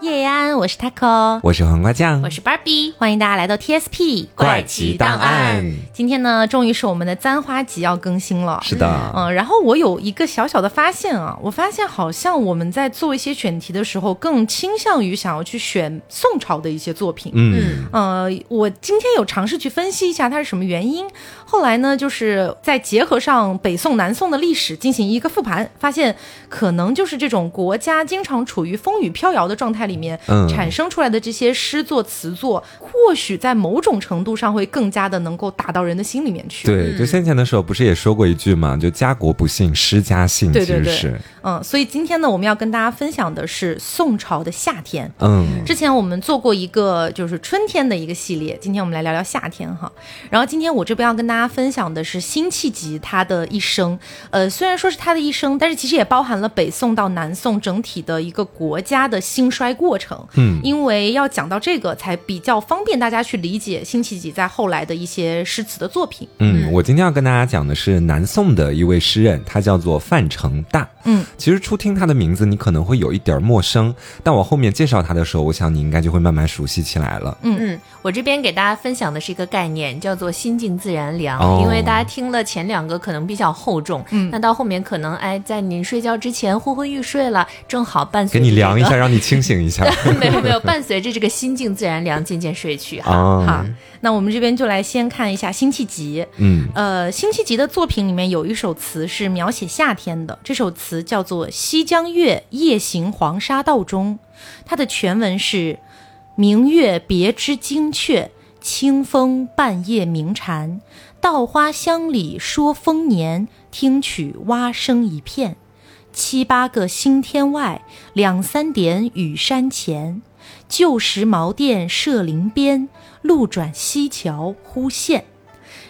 叶安，我是 Taco，我是黄瓜酱，我是 Barbie，欢迎大家来到 TSP 怪奇档案。今天呢，终于是我们的簪花集要更新了。是的，嗯，然后我有一个小小的发现啊，我发现好像我们在做一些选题的时候，更倾向于想要去选宋朝的一些作品。嗯，呃，我今天有尝试去分析一下它是什么原因，后来呢，就是在结合上北宋、南宋的历史进行一个复盘，发现可能就是这种国家经常处于风雨飘摇的状态。里面产生出来的这些诗作词作，或许在某种程度上会更加的能够打到人的心里面去。对，就先前的时候不是也说过一句嘛，就家国不幸诗家幸，对对对，嗯，所以今天呢，我们要跟大家分享的是宋朝的夏天。嗯，之前我们做过一个就是春天的一个系列，今天我们来聊聊夏天哈。然后今天我这边要跟大家分享的是辛弃疾他的一生。呃，虽然说是他的一生，但是其实也包含了北宋到南宋整体的一个国家的兴衰。过程，嗯，因为要讲到这个，才比较方便大家去理解辛弃疾在后来的一些诗词的作品。嗯，我今天要跟大家讲的是南宋的一位诗人，他叫做范成大。嗯，其实初听他的名字，你可能会有一点陌生，但我后面介绍他的时候，我想你应该就会慢慢熟悉起来了。嗯嗯，我这边给大家分享的是一个概念，叫做心静自然凉。因为大家听了前两个可能比较厚重，嗯，那到后面可能哎，在您睡觉之前昏昏欲睡了，正好伴随给你凉一下，让你清醒一下。没有没有，伴随着这个心静自然凉，渐渐睡去哈。好，那我们这边就来先看一下辛弃疾。嗯，呃，辛弃疾的作品里面有一首词是描写夏天的，这首词叫做《西江月·夜行黄沙道中》，它的全文是：明月别枝惊鹊，清风半夜鸣蝉。稻花香里说丰年，听取蛙声一片。七八个星天外，两三点雨山前。旧时茅店社林边，路转溪桥忽见。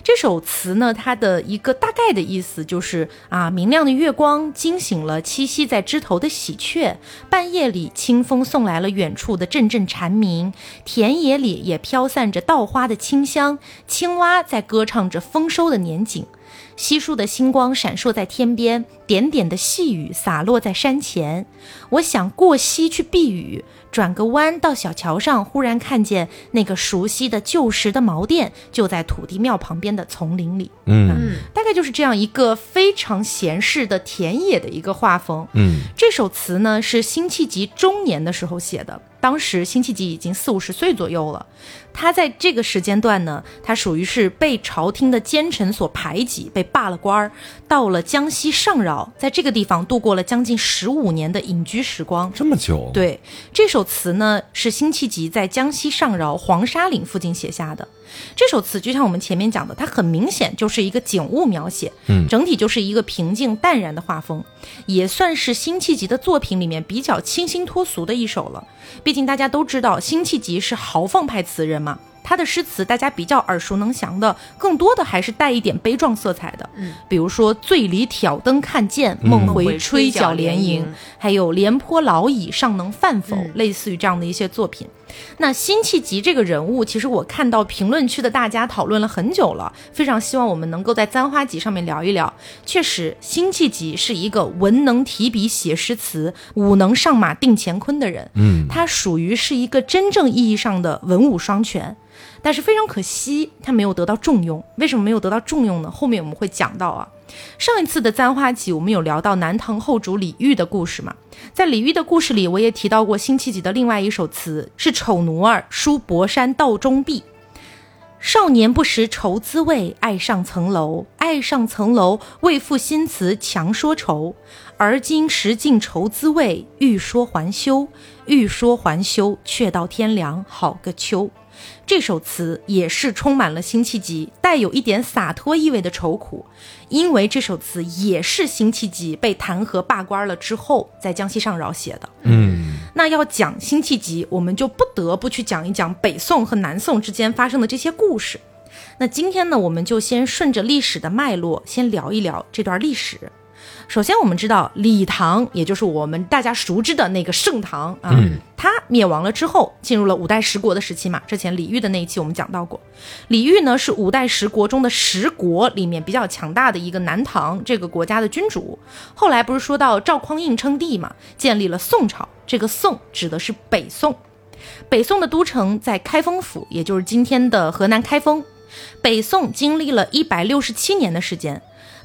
这首词呢，它的一个大概的意思就是啊，明亮的月光惊醒了栖息在枝头的喜鹊，半夜里清风送来了远处的阵阵蝉鸣，田野里也飘散着稻花的清香，青蛙在歌唱着丰收的年景。稀疏的星光闪烁在天边，点点的细雨洒落在山前。我想过溪去避雨，转个弯到小桥上，忽然看见那个熟悉的旧时的茅店，就在土地庙旁边的丛林里。嗯，大概就是这样一个非常闲适的田野的一个画风。嗯，这首词呢是辛弃疾中年的时候写的。当时辛弃疾已经四五十岁左右了，他在这个时间段呢，他属于是被朝廷的奸臣所排挤，被罢了官儿，到了江西上饶，在这个地方度过了将近十五年的隐居时光。这么久？对，这首词呢是辛弃疾在江西上饶黄沙岭附近写下的。这首词就像我们前面讲的，它很明显就是一个景物描写，嗯，整体就是一个平静淡然的画风，也算是辛弃疾的作品里面比较清新脱俗的一首了。毕竟大家都知道，辛弃疾是豪放派词人嘛。他的诗词大家比较耳熟能详的，更多的还是带一点悲壮色彩的。嗯，比如说“醉里挑灯看剑，梦回吹角连营”，还有“廉颇老矣，尚能饭否”，类似于这样的一些作品。那辛弃疾这个人物，其实我看到评论区的大家讨论了很久了，非常希望我们能够在簪花集上面聊一聊。确实，辛弃疾是一个文能提笔写诗词，武能上马定乾坤的人。嗯，他属于是一个真正意义上的文武双全。但是非常可惜，他没有得到重用。为什么没有得到重用呢？后面我们会讲到啊。上一次的簪花集，我们有聊到南唐后主李煜的故事嘛？在李煜的故事里，我也提到过辛弃疾的另外一首词，是《丑奴儿·书博山道中壁》。少年不识愁滋味，爱上层楼，爱上层楼，为赋新词强说愁。而今识尽愁滋味，欲说还休，欲说还休，却道天凉好个秋。这首词也是充满了辛弃疾带有一点洒脱意味的愁苦，因为这首词也是辛弃疾被弹劾罢官了之后在江西上饶写的。嗯，那要讲辛弃疾，我们就不得不去讲一讲北宋和南宋之间发生的这些故事。那今天呢，我们就先顺着历史的脉络，先聊一聊这段历史。首先，我们知道李唐，也就是我们大家熟知的那个盛唐啊，嗯它灭亡了之后，进入了五代十国的时期嘛。之前李煜的那一期我们讲到过，李煜呢是五代十国中的十国里面比较强大的一个南唐这个国家的君主。后来不是说到赵匡胤称帝嘛，建立了宋朝，这个宋指的是北宋。北宋的都城在开封府，也就是今天的河南开封。北宋经历了一百六十七年的时间。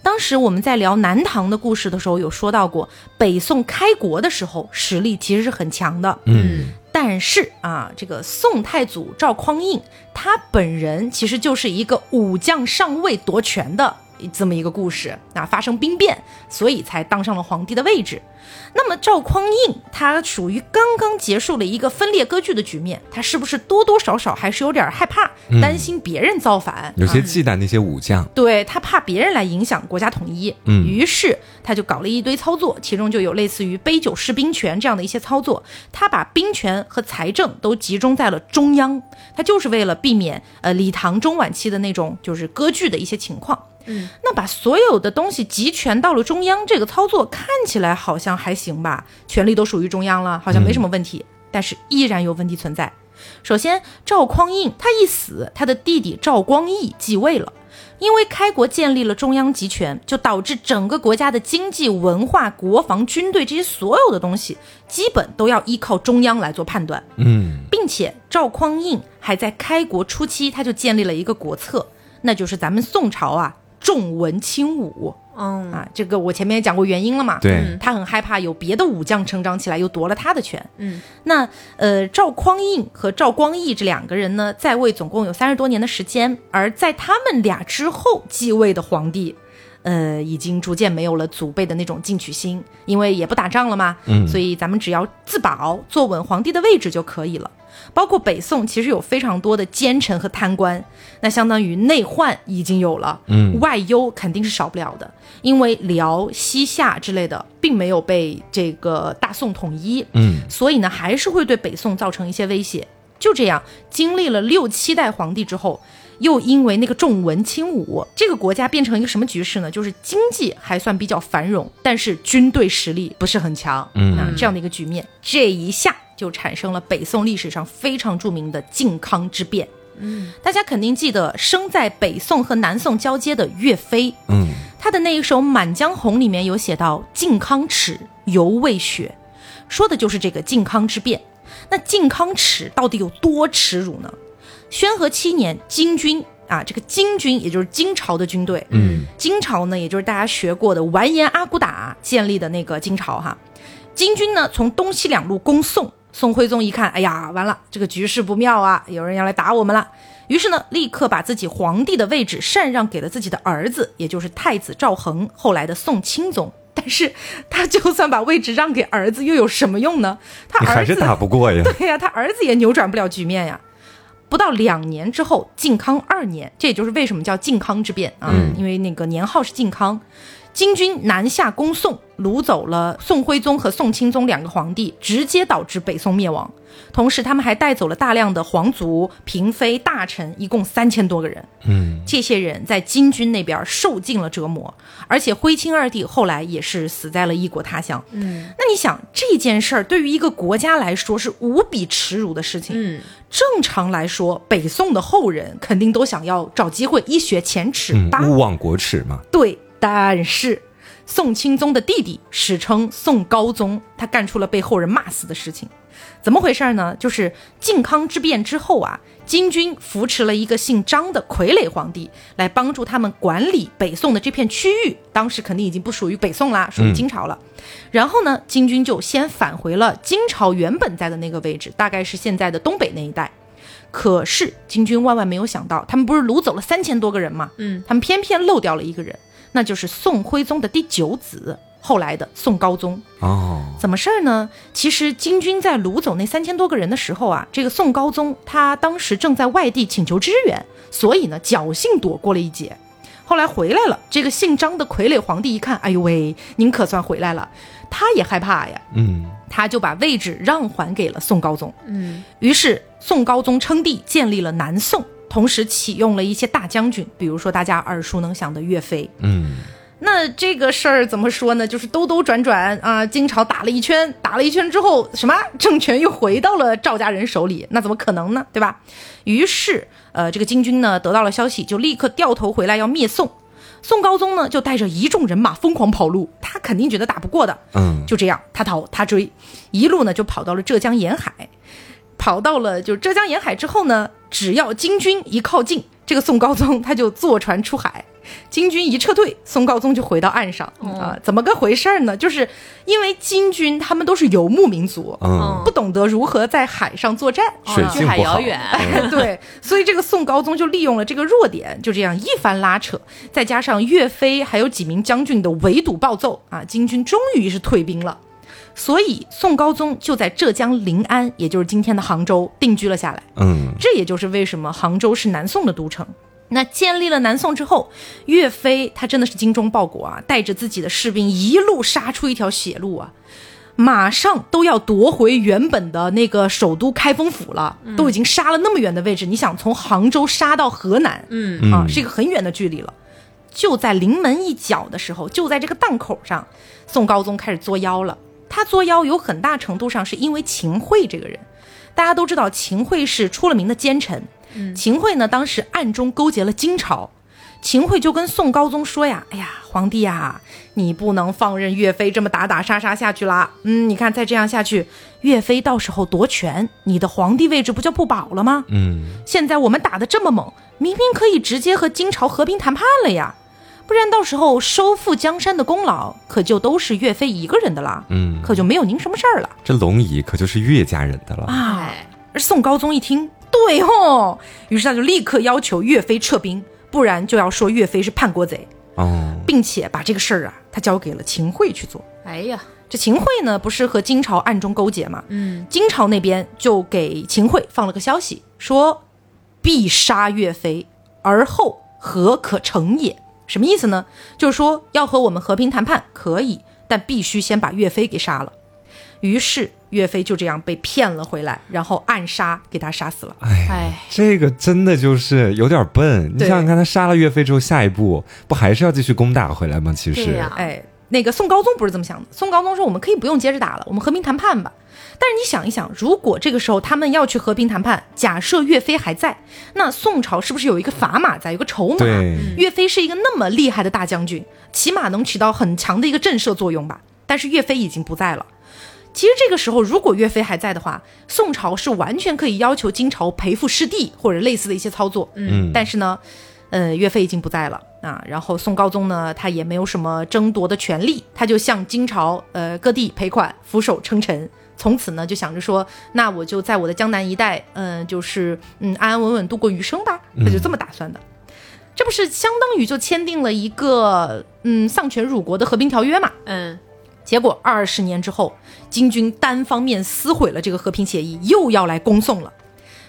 当时我们在聊南唐的故事的时候，有说到过，北宋开国的时候实力其实是很强的。嗯但是啊，这个宋太祖赵匡胤他本人其实就是一个武将上位夺权的这么一个故事啊，发生兵变，所以才当上了皇帝的位置。那么赵匡胤他属于刚刚结束了一个分裂割据的局面，他是不是多多少少还是有点害怕，担心别人造反，有些啊忌惮那些武将。对他怕别人来影响国家统一，嗯于是他就搞了一堆操作，其中就有类似于杯酒释兵权这样的一些操作。他把兵权和财政都集中在了中央，他就是为了避免呃李唐中晚期的那种就是割据的一些情况。嗯，那把所有的东西集权到了中央，这个操作看起来好像还行吧，权力都属于中央了，好像没什么问题。但是依然有问题存在。首先，赵匡胤他一死，他的弟弟赵光义继位了。因为开国建立了中央集权，就导致整个国家的经济、文化、国防、军队这些所有的东西，基本都要依靠中央来做判断。嗯并且赵匡胤还在开国初期，他就建立了一个国策，那就是咱们宋朝啊重文轻武嗯啊。这个我前面也讲过原因了嘛。对嗯他很害怕有别的武将成长起来又夺了他的权。嗯，那呃，赵匡胤和赵光义这两个人呢，在位总共有三十多年的时间，而在他们俩之后继位的皇帝。呃，已经逐渐没有了祖辈的那种进取心，因为也不打仗了嘛，嗯所以咱们只要自保，坐稳皇帝的位置就可以了。包括北宋，其实有非常多的奸臣和贪官，那相当于内患已经有了，嗯外忧肯定是少不了的，因为辽、西夏之类的并没有被这个大宋统一，嗯所以呢，还是会对北宋造成一些威胁。就这样，经历了六七代皇帝之后，又因为那个重文轻武，这个国家变成一个什么局势呢？就是经济还算比较繁荣，但是军队实力不是很强，嗯啊，这样的一个局面，这一下就产生了北宋历史上非常著名的靖康之变。嗯，大家肯定记得生在北宋和南宋交接的岳飞，嗯他的那一首《满江红》里面有写到“靖康耻，犹未雪”，说的就是这个靖康之变。那靖康耻到底有多耻辱呢？宣和七年，金军啊，这个金军也就是金朝的军队，嗯金朝呢，也就是大家学过的完颜阿骨打建立的那个金朝哈。金军呢，从东西两路攻宋，宋徽宗一看，哎呀，完了，这个局势不妙啊，有人要来打我们了。于是呢，立刻把自己皇帝的位置禅让给了自己的儿子，也就是太子赵恒，后来的宋钦宗。但是他就算把位置让给儿子，又有什么用呢？他儿子还是打不过呀。对呀、他儿子也扭转不了局面呀。不到两年之后，靖康二年，这也就是为什么叫靖康之变啊，嗯因为那个年号是靖康。金军南下攻宋，掳走了宋徽宗和宋钦宗两个皇帝，直接导致北宋灭亡。同时，他们还带走了大量的皇族、嫔妃、大臣，一共三千多个人。嗯这些人在金军那边受尽了折磨，而且徽钦二帝后来也是死在了异国他乡。嗯那你想这件事儿对于一个国家来说是无比耻辱的事情。嗯正常来说，北宋的后人肯定都想要找机会一雪前耻嗯，吧？勿忘国耻嘛。对，但是宋钦宗的弟弟史称宋高宗，他干出了被后人骂死的事情。怎么回事呢？就是靖康之变之后啊，金军扶持了一个姓张的傀儡皇帝，来帮助他们管理北宋的这片区域。当时肯定已经不属于北宋啦，属于金朝了。然后呢，金军就先返回了金朝原本在的那个位置，大概是现在的东北那一带。可是金军万万没有想到，他们不是掳走了三千多个人吗？嗯，他们偏偏漏掉了一个人，那就是宋徽宗的第九子，后来的宋高宗。哦，怎么事儿呢？其实金军在掳走那三千多个人的时候啊，这个宋高宗他当时正在外地请求支援，所以呢侥幸躲过了一劫。后来回来了，这个姓张的傀儡皇帝一看，哎呦喂，您可算回来了，他也害怕呀，嗯他就把位置让还给了宋高宗。嗯于是宋高宗称帝，建立了南宋，同时启用了一些大将军，比如说大家耳熟能详的岳飞。嗯那这个事儿怎么说呢？就是兜兜转转啊，金朝打了一圈，打了一圈之后，什么政权又回到了赵家人手里？那怎么可能呢？对吧？于是，呃，这个金军呢得到了消息，就立刻掉头回来要灭宋。宋高宗呢就带着一众人马疯狂跑路，他肯定觉得打不过的，嗯，就这样，他逃他追，一路呢就跑到了浙江沿海，跑到了就浙江沿海之后呢，只要金军一靠近，这个宋高宗他就坐船出海。金军一撤退，宋高宗就回到岸上啊？怎么个回事呢？就是因为金军他们都是游牧民族，嗯，不懂得如何在海上作战，水距海遥远，对，所以这个宋高宗就利用了这个弱点，就这样一番拉扯，再加上岳飞还有几名将军的围堵暴揍啊，金军终于是退兵了。所以宋高宗就在浙江临安，也就是今天的杭州定居了下来。嗯，这也就是为什么杭州是南宋的都城。那建立了南宋之后，岳飞他真的是精忠报国啊，带着自己的士兵一路杀出一条血路啊，马上都要夺回原本的那个首都开封府了，都已经杀了那么远的位置，你想从杭州杀到河南，嗯啊，嗯是一个很远的距离了。就在临门一脚的时候，就在这个档口上，宋高宗开始作妖了。他作妖有很大程度上是因为秦桧这个人。大家都知道秦桧是出了名的奸臣，秦桧呢当时暗中勾结了金朝，秦桧就跟宋高宗说呀：“哎呀，皇帝呀，你不能放任岳飞这么打打杀杀下去啦。嗯，你看再这样下去，岳飞到时候夺权，你的皇帝位置不就不保了吗？嗯，现在我们打得这么猛，明明可以直接和金朝和平谈判了呀，不然到时候收复江山的功劳可就都是岳飞一个人的啦，嗯，可就没有您什么事儿了这龙椅可就是岳家人的了。啊。哎，而宋高宗一听，对哦，于是他就立刻要求岳飞撤兵，不然就要说岳飞是叛国贼，哦，并且把这个事儿啊，他交给了秦桧去做。哎呀，这秦桧呢，不是和金朝暗中勾结吗？嗯，金朝那边就给秦桧放了个消息，说必杀岳飞，而后何可成也？什么意思呢？就是说要和我们和平谈判可以，但必须先把岳飞给杀了。于是岳飞就这样被骗了回来，然后暗杀给他杀死了。哎，这个真的就是有点笨。你想想看，他杀了岳飞之后，下一步不还是要继续攻打回来吗？其实，哎，那个宋高宗不是这么想的。宋高宗说：“我们可以不用接着打了，我们和平谈判吧。”但是你想一想，如果这个时候他们要去和平谈判，假设岳飞还在，那宋朝是不是有一个砝码在，有个筹码？岳飞是一个那么厉害的大将军，起码能起到很强的一个震慑作用吧。但是岳飞已经不在了。其实这个时候，如果岳飞还在的话，宋朝是完全可以要求金朝赔付失地或者类似的一些操作。嗯，但是呢，呃，岳飞已经不在了啊。然后宋高宗呢，他也没有什么争夺的权利，他就向金朝呃各地赔款，俯首称臣。从此呢，就想着说，那我就在我的江南一带，嗯、就是嗯安安稳稳度过余生吧。他就这么打算的。这不是相当于就签订了一个嗯丧权辱国的和平条约嘛？嗯，结果二十年之后，金军单方面撕毁了这个和平协议，又要来攻宋了。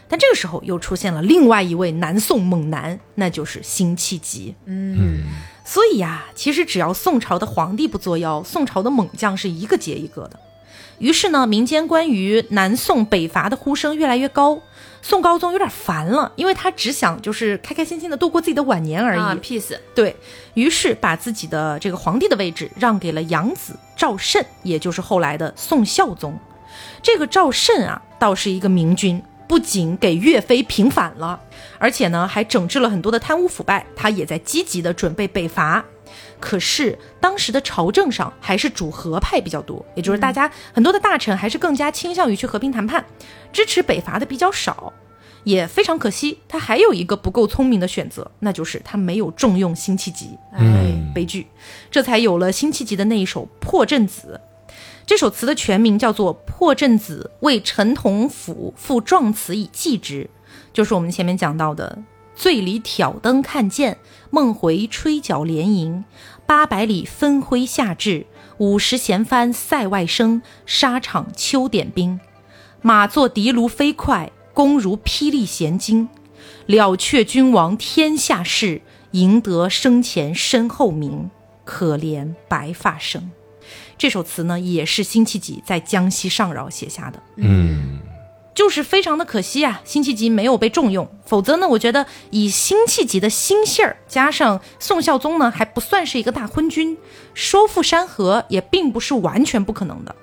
但这个时候又出现了另外一位南宋猛男，那就是辛弃疾。嗯，所以呀、其实只要宋朝的皇帝不作妖，宋朝的猛将是一个接一个的。于是呢，民间关于南宋北伐的呼声越来越高。宋高宗有点烦了，因为他只想就是开开心心的度过自己的晚年而已。啊，peace，对于是把自己的这个皇帝的位置让给了养子赵慎，也就是后来的宋孝宗。这个赵慎啊，倒是一个明君，不仅给岳飞平反了，而且呢还整治了很多的贪污腐败，他也在积极的准备北伐。可是当时的朝政上还是主和派比较多，也就是大家很多的大臣还是更加倾向于去和平谈判，支持北伐的比较少。也非常可惜，他还有一个不够聪明的选择，那就是他没有重用辛弃疾。哎，嗯悲剧，这才有了辛弃疾的那一首《破阵子》。这首词的全名叫做《破阵子为陈同甫赋壮词以寄之》，就是我们前面讲到的“醉里挑灯看剑，梦回吹角连营。八百里分麾下炙，五十弦翻塞外声。沙场秋点兵，马作的卢飞快，弓如霹雳弦惊。了却君王天下事，赢得生前身后名。可怜白发生。这首词呢，也是辛弃疾在江西上饶写下的。嗯，就是非常的可惜啊，辛弃疾没有被重用。否则呢，我觉得以辛弃疾的心性儿，加上宋孝宗呢还不算是一个大昏君，收复山河也并不是完全不可能的。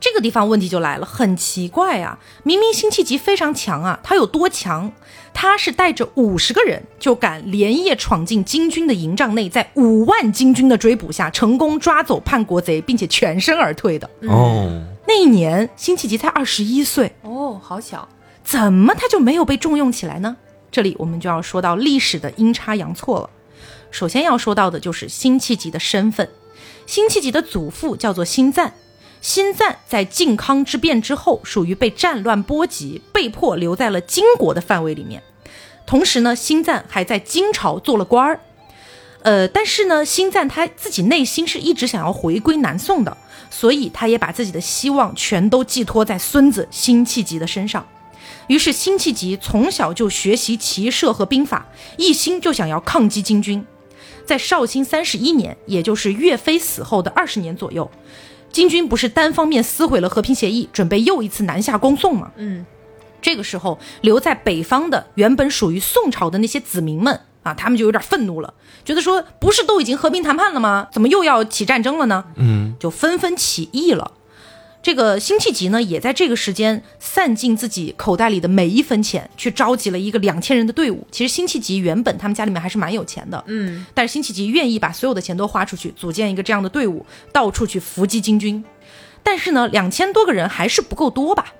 这个地方问题就来了，很奇怪啊！明明辛弃疾非常强啊，他有多强？他是带着五十个人就敢连夜闯进金军的营帐内，在五万金军的追捕下，成功抓走叛国贼，并且全身而退的。哦，那一年，辛弃疾才二十一岁，哦，好小，怎么他就没有被重用起来呢？这里我们就要说到历史的阴差阳错了。首先要说到的就是辛弃疾的身份，辛弃疾的祖父叫做辛赞。辛赞在靖康之变之后，属于被战乱波及，被迫留在了金国的范围里面。同时呢，辛赞还在金朝做了官儿。呃，但是呢，辛赞他自己内心是一直想要回归南宋的，所以他也把自己的希望全都寄托在孙子辛弃疾的身上。于是，辛弃疾从小就学习骑射和兵法，一心就想要抗击金军。在绍兴三十一年，也就是岳飞死后的二十年左右。金军不是单方面撕毁了和平协议，准备又一次南下攻宋吗？嗯，这个时候留在北方的原本属于宋朝的那些子民们啊，他们就有点愤怒了，觉得说不是都已经和平谈判了吗？怎么又要起战争了呢？嗯，就纷纷起义了。这个辛弃疾呢，也在这个时间散尽自己口袋里的每一分钱，去召集了一个两千人的队伍。其实辛弃疾原本他们家里面还是蛮有钱的，嗯，但是辛弃疾愿意把所有的钱都花出去，组建一个这样的队伍，到处去伏击金军。但是呢，两千多个人还是不够多吧？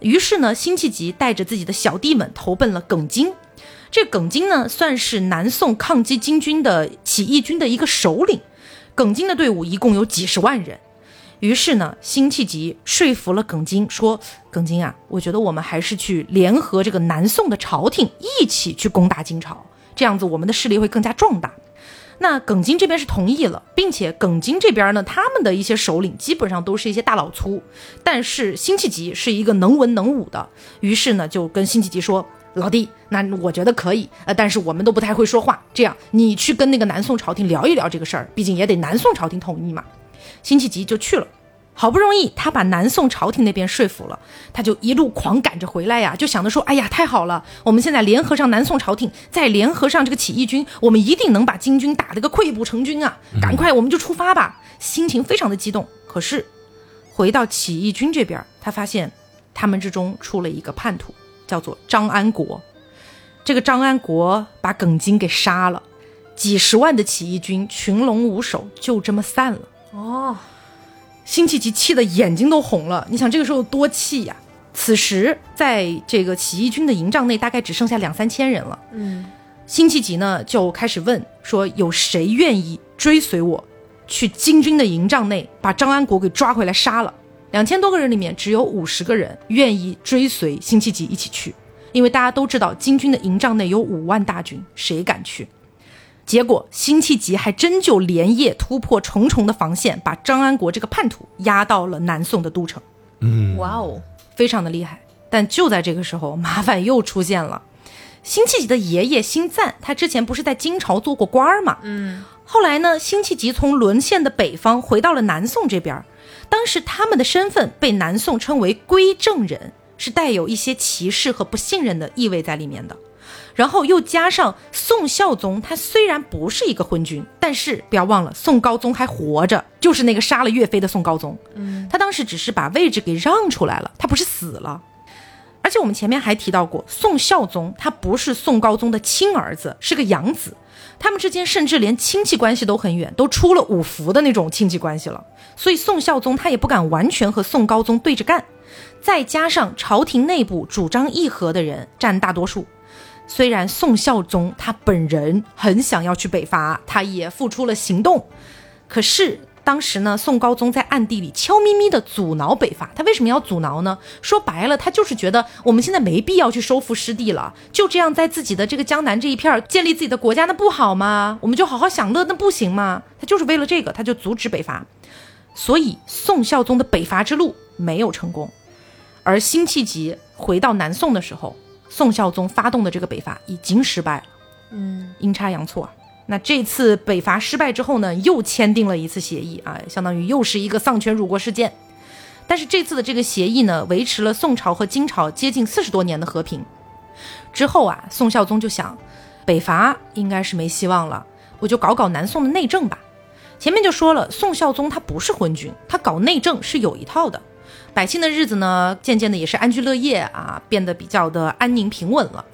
于是呢，辛弃疾带着自己的小弟们投奔了耿京。这耿京呢，算是南宋抗击金军的起义军的一个首领。耿京的队伍一共有几十万人。于是呢，辛弃疾说服了耿京，说：“耿京啊，我觉得我们还是去联合这个南宋的朝廷，一起去攻打金朝，这样子我们的势力会更加壮大。”那耿京这边是同意了，并且耿京这边呢，他们的一些首领基本上都是一些大老粗，但是辛弃疾是一个能文能武的，于是呢，就跟辛弃疾说：“老弟，那我觉得可以，呃，但是我们都不太会说话，这样你去跟那个南宋朝廷聊一聊这个事儿，毕竟也得南宋朝廷同意嘛。”辛弃疾就去了，好不容易他把南宋朝廷那边说服了，他就一路狂赶着回来呀，就想着说：“哎呀，太好了，我们现在联合上南宋朝廷，再联合上这个起义军，我们一定能把金军打得个溃不成军啊！赶快我们就出发吧！”心情非常的激动。可是回到起义军这边，他发现他们之中出了一个叛徒，叫做张安国。这个张安国把耿京给杀了，几十万的起义军群龙无首，就这么散了。哦，辛弃疾气得眼睛都红了。你想这个时候多气呀！此时，在这个起义军的营帐内，大概只剩下两三千人了。嗯，辛弃疾呢就开始问说：“有谁愿意追随我，去金军的营帐内把张安国给抓回来杀了？”两千多个人里面，只有五十个人愿意追随辛弃疾一起去，因为大家都知道金军的营帐内有五万大军，谁敢去？结果辛弃疾还真就连夜突破重重的防线，把张安国这个叛徒押到了南宋的都城。嗯，哇哦，非常的厉害。但就在这个时候，麻烦又出现了。辛弃疾的爷爷辛赞，他之前不是在金朝做过官儿嘛？嗯，后来呢，辛弃疾从沦陷的北方回到了南宋这边，当时他们的身份被南宋称为归正人，是带有一些歧视和不信任的意味在里面的。然后又加上宋孝宗，他虽然不是一个昏君，但是不要忘了，宋高宗还活着，就是那个杀了岳飞的宋高宗。嗯，他当时只是把位置给让出来了，他不是死了。而且我们前面还提到过，宋孝宗他不是宋高宗的亲儿子，是个养子，他们之间甚至连亲戚关系都很远，都出了五福的那种亲戚关系了。所以宋孝宗他也不敢完全和宋高宗对着干，再加上朝廷内部主张议和的人占大多数。虽然宋孝宗他本人很想要去北伐，他也付出了行动，可是当时呢，宋高宗在暗地里悄咪咪的阻挠北伐。他为什么要阻挠呢？说白了，他就是觉得我们现在没必要去收复失地了，就这样在自己的这个江南这一片儿建立自己的国家，那不好吗？我们就好好享乐，那不行吗？他就是为了这个，他就阻止北伐。所以宋孝宗的北伐之路没有成功，而辛弃疾回到南宋的时候。宋孝宗发动的这个北伐已经失败了，嗯，阴差阳错啊。那这次北伐失败之后呢，又签订了一次协议啊，相当于又是一个丧权辱国事件。但是这次的这个协议呢，维持了宋朝和金朝接近四十多年的和平。之后啊，宋孝宗就想，北伐应该是没希望了，我就搞搞南宋的内政吧。前面就说了，宋孝宗他不是昏君，他搞内政是有一套的。百姓的日子呢，渐渐的也是安居乐业啊，变得比较的安宁平稳了，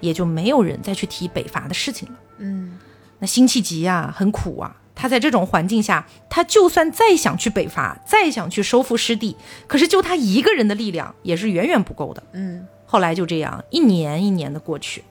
也就没有人再去提北伐的事情了。嗯，那辛弃疾呀，很苦啊。他在这种环境下，他就算再想去北伐，再想去收复失地，可是就他一个人的力量也是远远不够的。嗯，后来就这样一年一年的过去，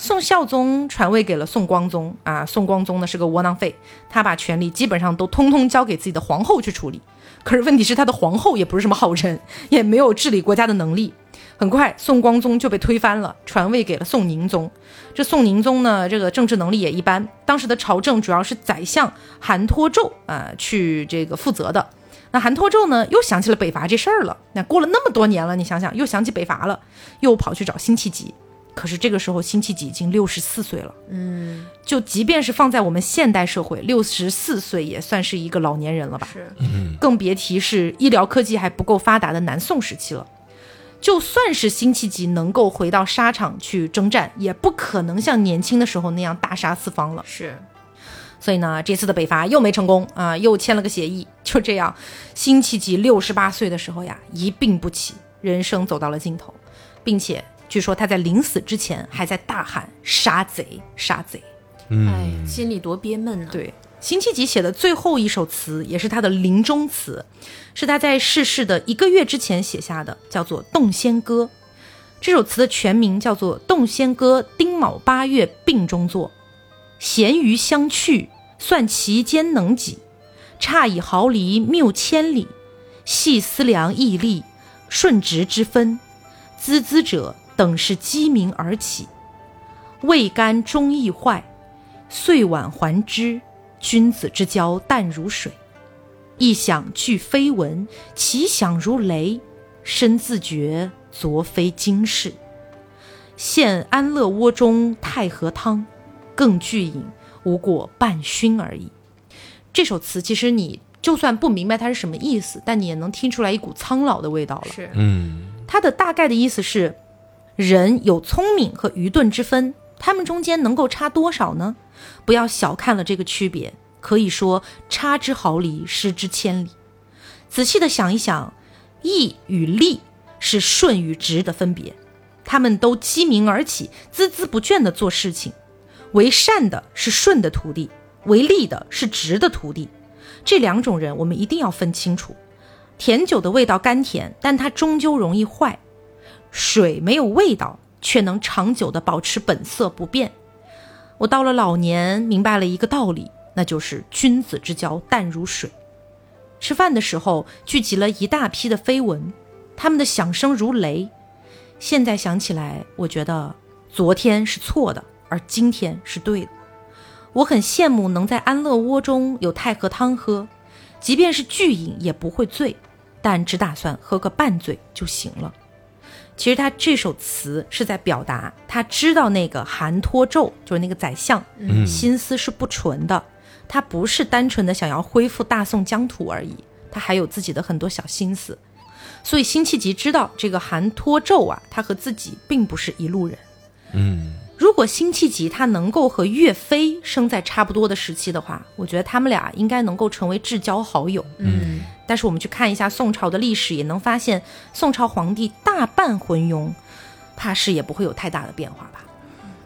宋孝宗传位给了宋光宗啊。宋光宗呢是个窝囊废，他把权力基本上都通通交给自己的皇后去处理。可是问题是，他的皇后也不是什么好人，也没有治理国家的能力。很快，宋光宗就被推翻了，传位给了宋宁宗。这宋宁宗呢，这个政治能力也一般。当时的朝政主要是宰相韩托胄啊去这个负责的。那韩托胄呢，又想起了北伐这事儿了。那过了那么多年了，你想想，又想起北伐了，又跑去找辛弃疾。可是这个时候，辛弃疾已经六十四岁了。嗯，就即便是放在我们现代社会，六十四岁也算是一个老年人了吧？是，更别提是医疗科技还不够发达的南宋时期了。就算是辛弃疾能够回到沙场去征战，也不可能像年轻的时候那样大杀四方了。是，所以呢，这次的北伐又没成功啊，又签了个协议。就这样，辛弃疾六十八岁的时候呀，一病不起，人生走到了尽头，并且据说他在临死之前还在大喊“杀贼，杀贼”。哎，心里多憋闷啊。对。辛弃疾写的最后一首词，也是他的临终词，是他在逝世的一个月之前写下的，叫做《洞仙歌》。这首词的全名叫做《洞仙歌》，丁卯八月病中作。闲余相去，算其间能几？差以毫厘谬千里。细思量毅力，顺直之分。孜孜者，等是鸡鸣而起。未干终亦坏，岁晚还之。君子之交淡如水，一想俱非闻，其响如雷。身自觉昨非今世。现安乐窝中太和汤，更具饮无过半醺而已。这首词其实你就算不明白它是什么意思，但你也能听出来一股苍老的味道了。是，嗯，它的大概的意思是，人有聪明和愚钝之分，他们中间能够差多少呢？不要小看了这个区别，可以说差之毫厘，失之千里。仔细的想一想，义与利是顺与直的分别，他们都鸡鸣而起，孜孜不倦的做事情。为善的是顺的徒弟，为利的是直的徒弟。这两种人，我们一定要分清楚。甜酒的味道甘甜，但它终究容易坏；水没有味道，却能长久的保持本色不变。我到了老年，明白了一个道理，那就是君子之交淡如水。吃饭的时候，聚集了一大批的绯闻，他们的响声如雷。现在想起来，我觉得昨天是错的，而今天是对的。我很羡慕能在安乐窝中有太和汤喝，即便是巨饮也不会醉，但只打算喝个半醉就行了。其实他这首词是在表达，他知道那个韩托胄就是那个宰相，嗯心思是不纯的，他不是单纯的想要恢复大宋疆土而已，他还有自己的很多小心思。所以辛弃疾知道这个韩托胄啊，他和自己并不是一路人。嗯，如果辛弃疾他能够和岳飞生在差不多的时期的话，我觉得他们俩应该能够成为至交好友。嗯，但是我们去看一下宋朝的历史，也能发现宋朝皇帝大半昏庸，怕是也不会有太大的变化吧。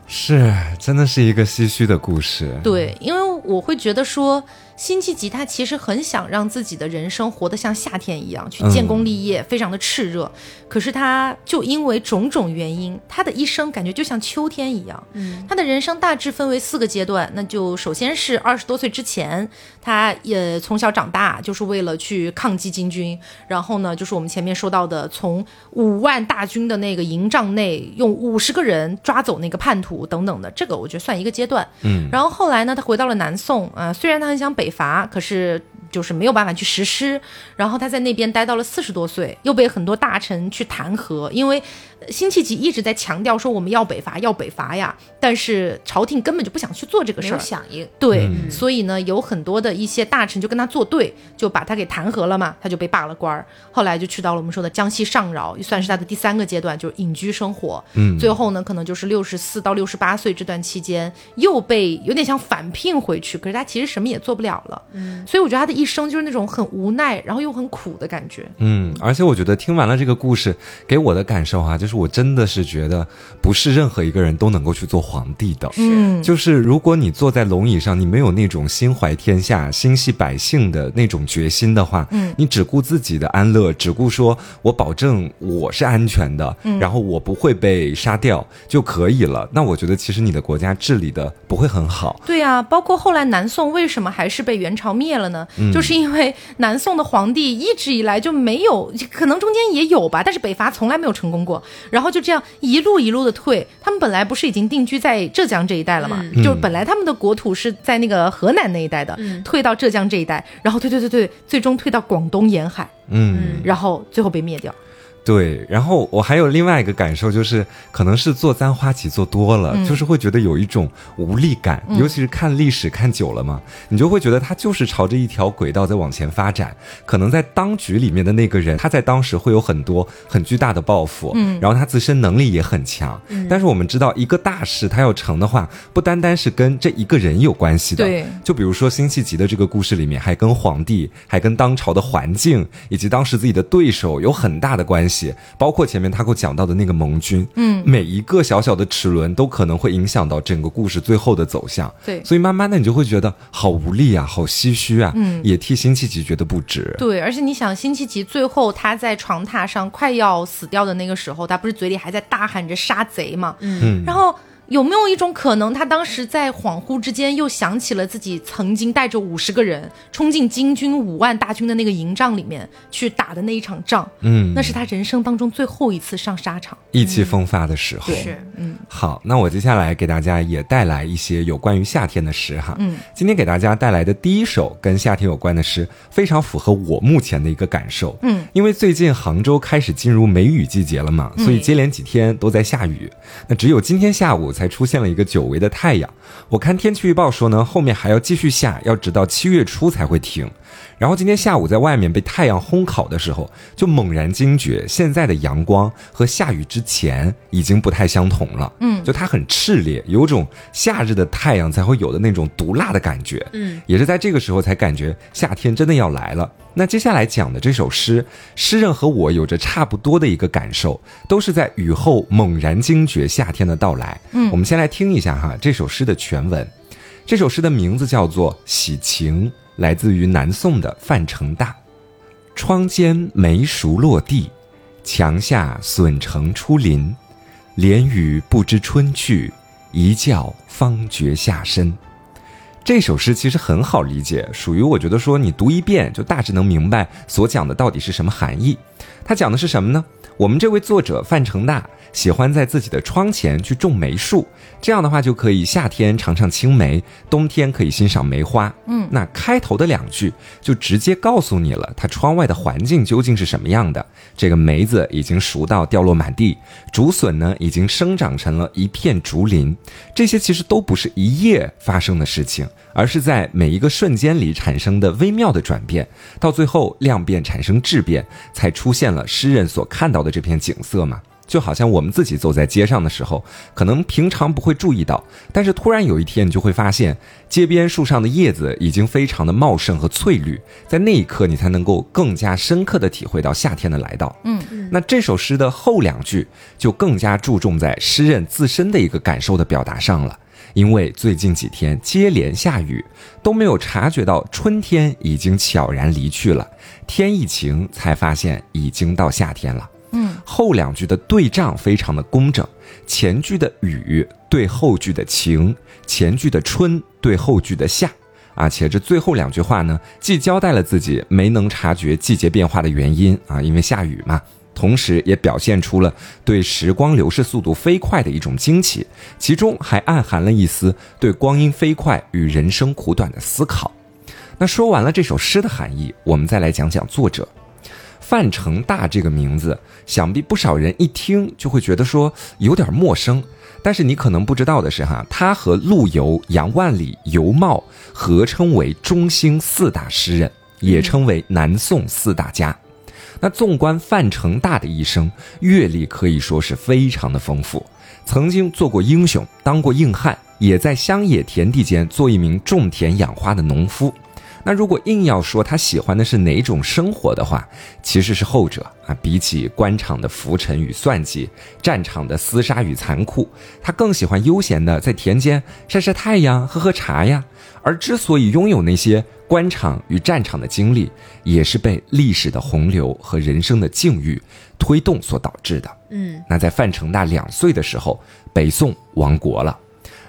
是，真的是一个唏嘘的故事。对，因为我会觉得说，辛弃疾他其实很想让自己的人生活得像夏天一样，去建功立业，非常的炽热。可是他就因为种种原因，他的一生感觉就像秋天一样。嗯，他的人生大致分为四个阶段，那就首先是二十多岁之前，他也从小长大就是为了去抗击金军，然后呢，就是我们前面说到的，从五万大军的那个营帐内用五十个人抓走那个叛徒等等的，这个我觉得算一个阶段。嗯，然后后来呢，他回到了南宋啊、虽然他很想北北伐，可是就是没有办法去实施。然后他在那边待到了四十多岁，又被很多大臣去弹劾，因为辛弃疾一直在强调说我们要北伐，要北伐呀，但是朝廷根本就不想去做这个事儿，响应。对，所以呢，有很多的一些大臣就跟他作对，就把他给弹劾了嘛，他就被罢了官儿。后来就去到了我们说的江西上饶，算是他的第三个阶段，就是隐居生活。嗯，最后呢，可能就是六十四到六十八岁这段期间，又被有点像返聘回去，可是他其实什么也做不了了。嗯，所以我觉得他的一生就是那种很无奈，然后又很苦的感觉。嗯，而且我觉得听完了这个故事，给我的感受啊，就是我真的是觉得不是任何一个人都能够去做皇帝的。嗯，就是如果你坐在龙椅上，你没有那种心怀天下、心系百姓的那种决心的话，嗯，你只顾自己的安乐，只顾说我保证我是安全的，嗯，然后我不会被杀掉就可以了。那我觉得其实你的国家治理的不会很好。对呀、包括后来南宋为什么还是被元朝灭了呢？就是因为南宋的皇帝一直以来就没有，可能中间也有吧，但是北伐从来没有成功过。然后就这样一路一路的退，他们本来不是已经定居在浙江这一带了嘛？就是本来他们的国土是在那个河南那一带的，退到浙江这一带，然后退退退退，最终退到广东沿海，嗯，然后最后被灭掉。对。然后我还有另外一个感受，就是可能是做簪花起做多了，就是会觉得有一种无力感，尤其是看历史看久了嘛，你就会觉得它就是朝着一条轨道在往前发展。可能在当局里面的那个人，他在当时会有很多很巨大的抱负，嗯，然后他自身能力也很强。但是我们知道，一个大事他要成的话，不单单是跟这一个人有关系的，对就比如说辛弃疾的这个故事里面，还跟皇帝，还跟当朝的环境以及当时自己的对手有很大的关系，包括前面他给我讲到的那个盟军，嗯，每一个小小的齿轮都可能会影响到整个故事最后的走向。对所以慢慢的你就会觉得好无力啊，好唏嘘啊，嗯，也替辛弃疾觉得不值。对，而且你想，辛弃疾最后他在床榻上快要死掉的那个时候，他不是嘴里还在大喊着杀贼吗？嗯，然后。有没有一种可能，他当时在恍惚之间又想起了自己曾经带着五十个人冲进金军五万大军的那个营帐里面去打的那一场仗？嗯那是他人生当中最后一次上沙场。意气风发的时候。是，嗯，好，那我接下来给大家也带来一些有关于夏天的诗哈。嗯，今天给大家带来的第一首跟夏天有关的诗，非常符合我目前的一个感受。嗯，因为最近杭州开始进入梅雨季节了嘛，所以接连几天都在下雨。那只有今天下午才出现了一个久违的太阳。我看天气预报说呢，后面还要继续下，要直到七月初才会停。然后今天下午在外面被太阳烘烤的时候，就猛然惊觉，现在的阳光和下雨之前已经不太相同了。嗯，就它很炽烈，有种夏日的太阳才会有的那种毒辣的感觉。嗯，也是在这个时候才感觉夏天真的要来了。那接下来讲的这首诗，诗人和我有着差不多的一个感受，都是在雨后猛然惊觉夏天的到来。嗯，我们先来听一下哈这首诗的全文。这首诗的名字叫做《喜晴》，来自于南宋的范成大。窗间梅熟落地，墙下笋成出林。连雨不知春去，一觉方觉夏深。这首诗其实很好理解，属于我觉得说你读一遍就大致能明白所讲的到底是什么含义。它讲的是什么呢？我们这位作者范成大喜欢在自己的窗前去种梅树，这样的话就可以夏天尝尝青梅，冬天可以欣赏梅花。嗯，那开头的两句就直接告诉你了，它窗外的环境究竟是什么样的。这个梅子已经熟到掉落满地，竹笋呢已经生长成了一片竹林。这些其实都不是一夜发生的事情，而是在每一个瞬间里产生的微妙的转变，到最后量变产生质变，才出现了诗人所看到的这片景色嘛。就好像我们自己走在街上的时候，可能平常不会注意到，但是突然有一天，你就会发现街边树上的叶子已经非常的茂盛和翠绿，在那一刻，你才能够更加深刻的体会到夏天的来到。嗯，那这首诗的后两句就更加注重在诗人自身的一个感受的表达上了。因为最近几天接连下雨，都没有察觉到春天已经悄然离去了。天一晴，才发现已经到夏天了。嗯，后两句的对仗非常的工整，前句的雨对后句的晴，前句的春对后句的夏。啊，且这最后两句话呢，既交代了自己没能察觉季节变化的原因啊，因为下雨嘛，同时也表现出了对时光流逝速度飞快的一种惊奇，其中还暗含了一丝对光阴飞快与人生苦短的思考。那说完了这首诗的含义，我们再来讲讲作者。范成大这个名字，想必不少人一听就会觉得说有点陌生。但是你可能不知道的是，哈，他和陆游、杨万里、尤茂合称为中兴四大诗人，也称为南宋四大家。那纵观范成大的一生，阅历可以说是非常的丰富，曾经做过英雄，当过硬汉，也在乡野田地间做一名种田养花的农夫。那如果硬要说他喜欢的是哪种生活的话，其实是后者啊。比起官场的浮沉与算计，战场的厮杀与残酷，他更喜欢悠闲的在田间晒晒太阳、喝喝茶呀。而之所以拥有那些官场与战场的经历，也是被历史的洪流和人生的境遇推动所导致的。嗯，那在范成大两岁的时候，北宋亡国了，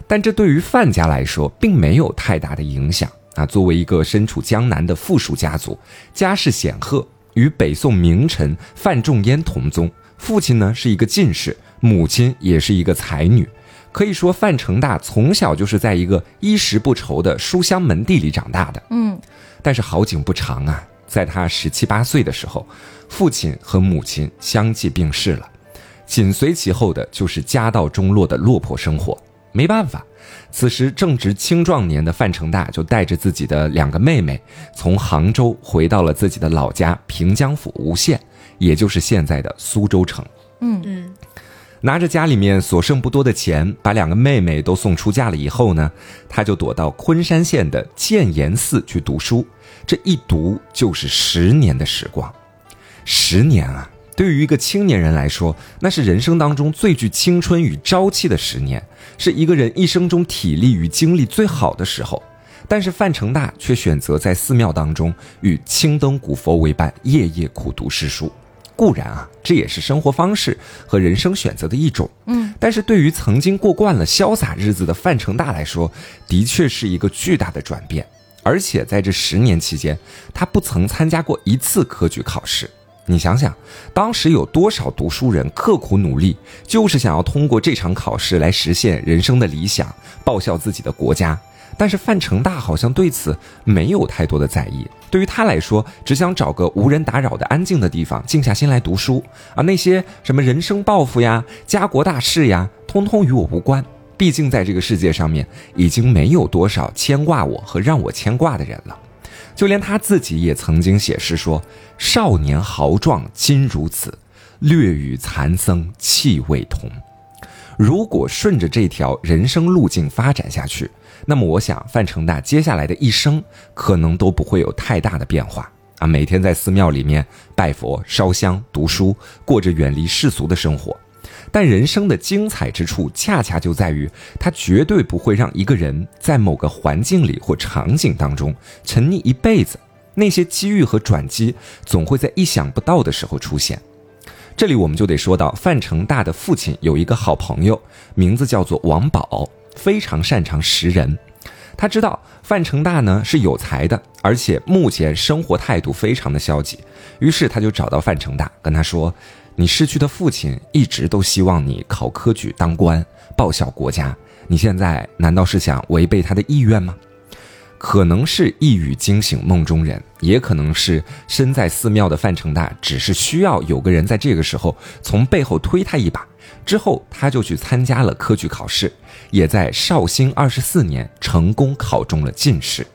但这对于范家来说并没有太大的影响。啊，作为一个身处江南的富庶家族，家世显赫，与北宋名臣范仲淹同宗。父亲呢是一个进士，母亲也是一个才女。可以说，范成大从小就是在一个衣食不愁的书香门第里长大的。嗯，但是好景不长啊，在他十七八岁的时候，父亲和母亲相继病逝了，紧随其后的就是家道中落的落魄生活。没办法。此时正值青壮年的范成大就带着自己的两个妹妹，从杭州回到了自己的老家平江府吴县，也就是现在的苏州城。嗯嗯，拿着家里面所剩不多的钱，把两个妹妹都送出嫁了以后呢，他就躲到昆山县的建言寺去读书。这一读就是十年的时光，十年啊！对于一个青年人来说，那是人生当中最具青春与朝气的十年，是一个人一生中体力与精力最好的时候。但是范成大却选择在寺庙当中与青灯古佛为伴，夜夜苦读诗书。固然啊，这也是生活方式和人生选择的一种。嗯，但是对于曾经过惯了潇洒日子的范成大来说，的确是一个巨大的转变。而且在这十年期间，他不曾参加过一次科举考试。你想想，当时有多少读书人刻苦努力，就是想要通过这场考试来实现人生的理想，报效自己的国家。但是范成大好像对此没有太多的在意，对于他来说，只想找个无人打扰的安静的地方，静下心来读书。而那些什么人生抱负呀、家国大事呀，通通与我无关。毕竟在这个世界上面，已经没有多少牵挂我和让我牵挂的人了。就连他自己也曾经写诗说：“少年豪壮今如此，略与残僧气未同。”如果顺着这条人生路径发展下去，那么我想范成大接下来的一生可能都不会有太大的变化啊！每天在寺庙里面拜佛、烧香、读书，过着远离世俗的生活。但人生的精彩之处，恰恰就在于他绝对不会让一个人在某个环境里或场景当中沉溺一辈子。那些机遇和转机，总会在意想不到的时候出现。这里我们就得说到范成大的父亲有一个好朋友，名字叫做王宝，非常擅长识人。他知道范成大呢是有才的，而且目前生活态度非常的消极，于是他就找到范成大，跟他说。你失去的父亲一直都希望你考科举当官，报效国家。你现在难道是想违背他的意愿吗？可能是一语惊醒梦中人，也可能是身在寺庙的范成大只是需要有个人在这个时候从背后推他一把。之后，他就去参加了科举考试，也在绍兴二十四年成功考中了进士。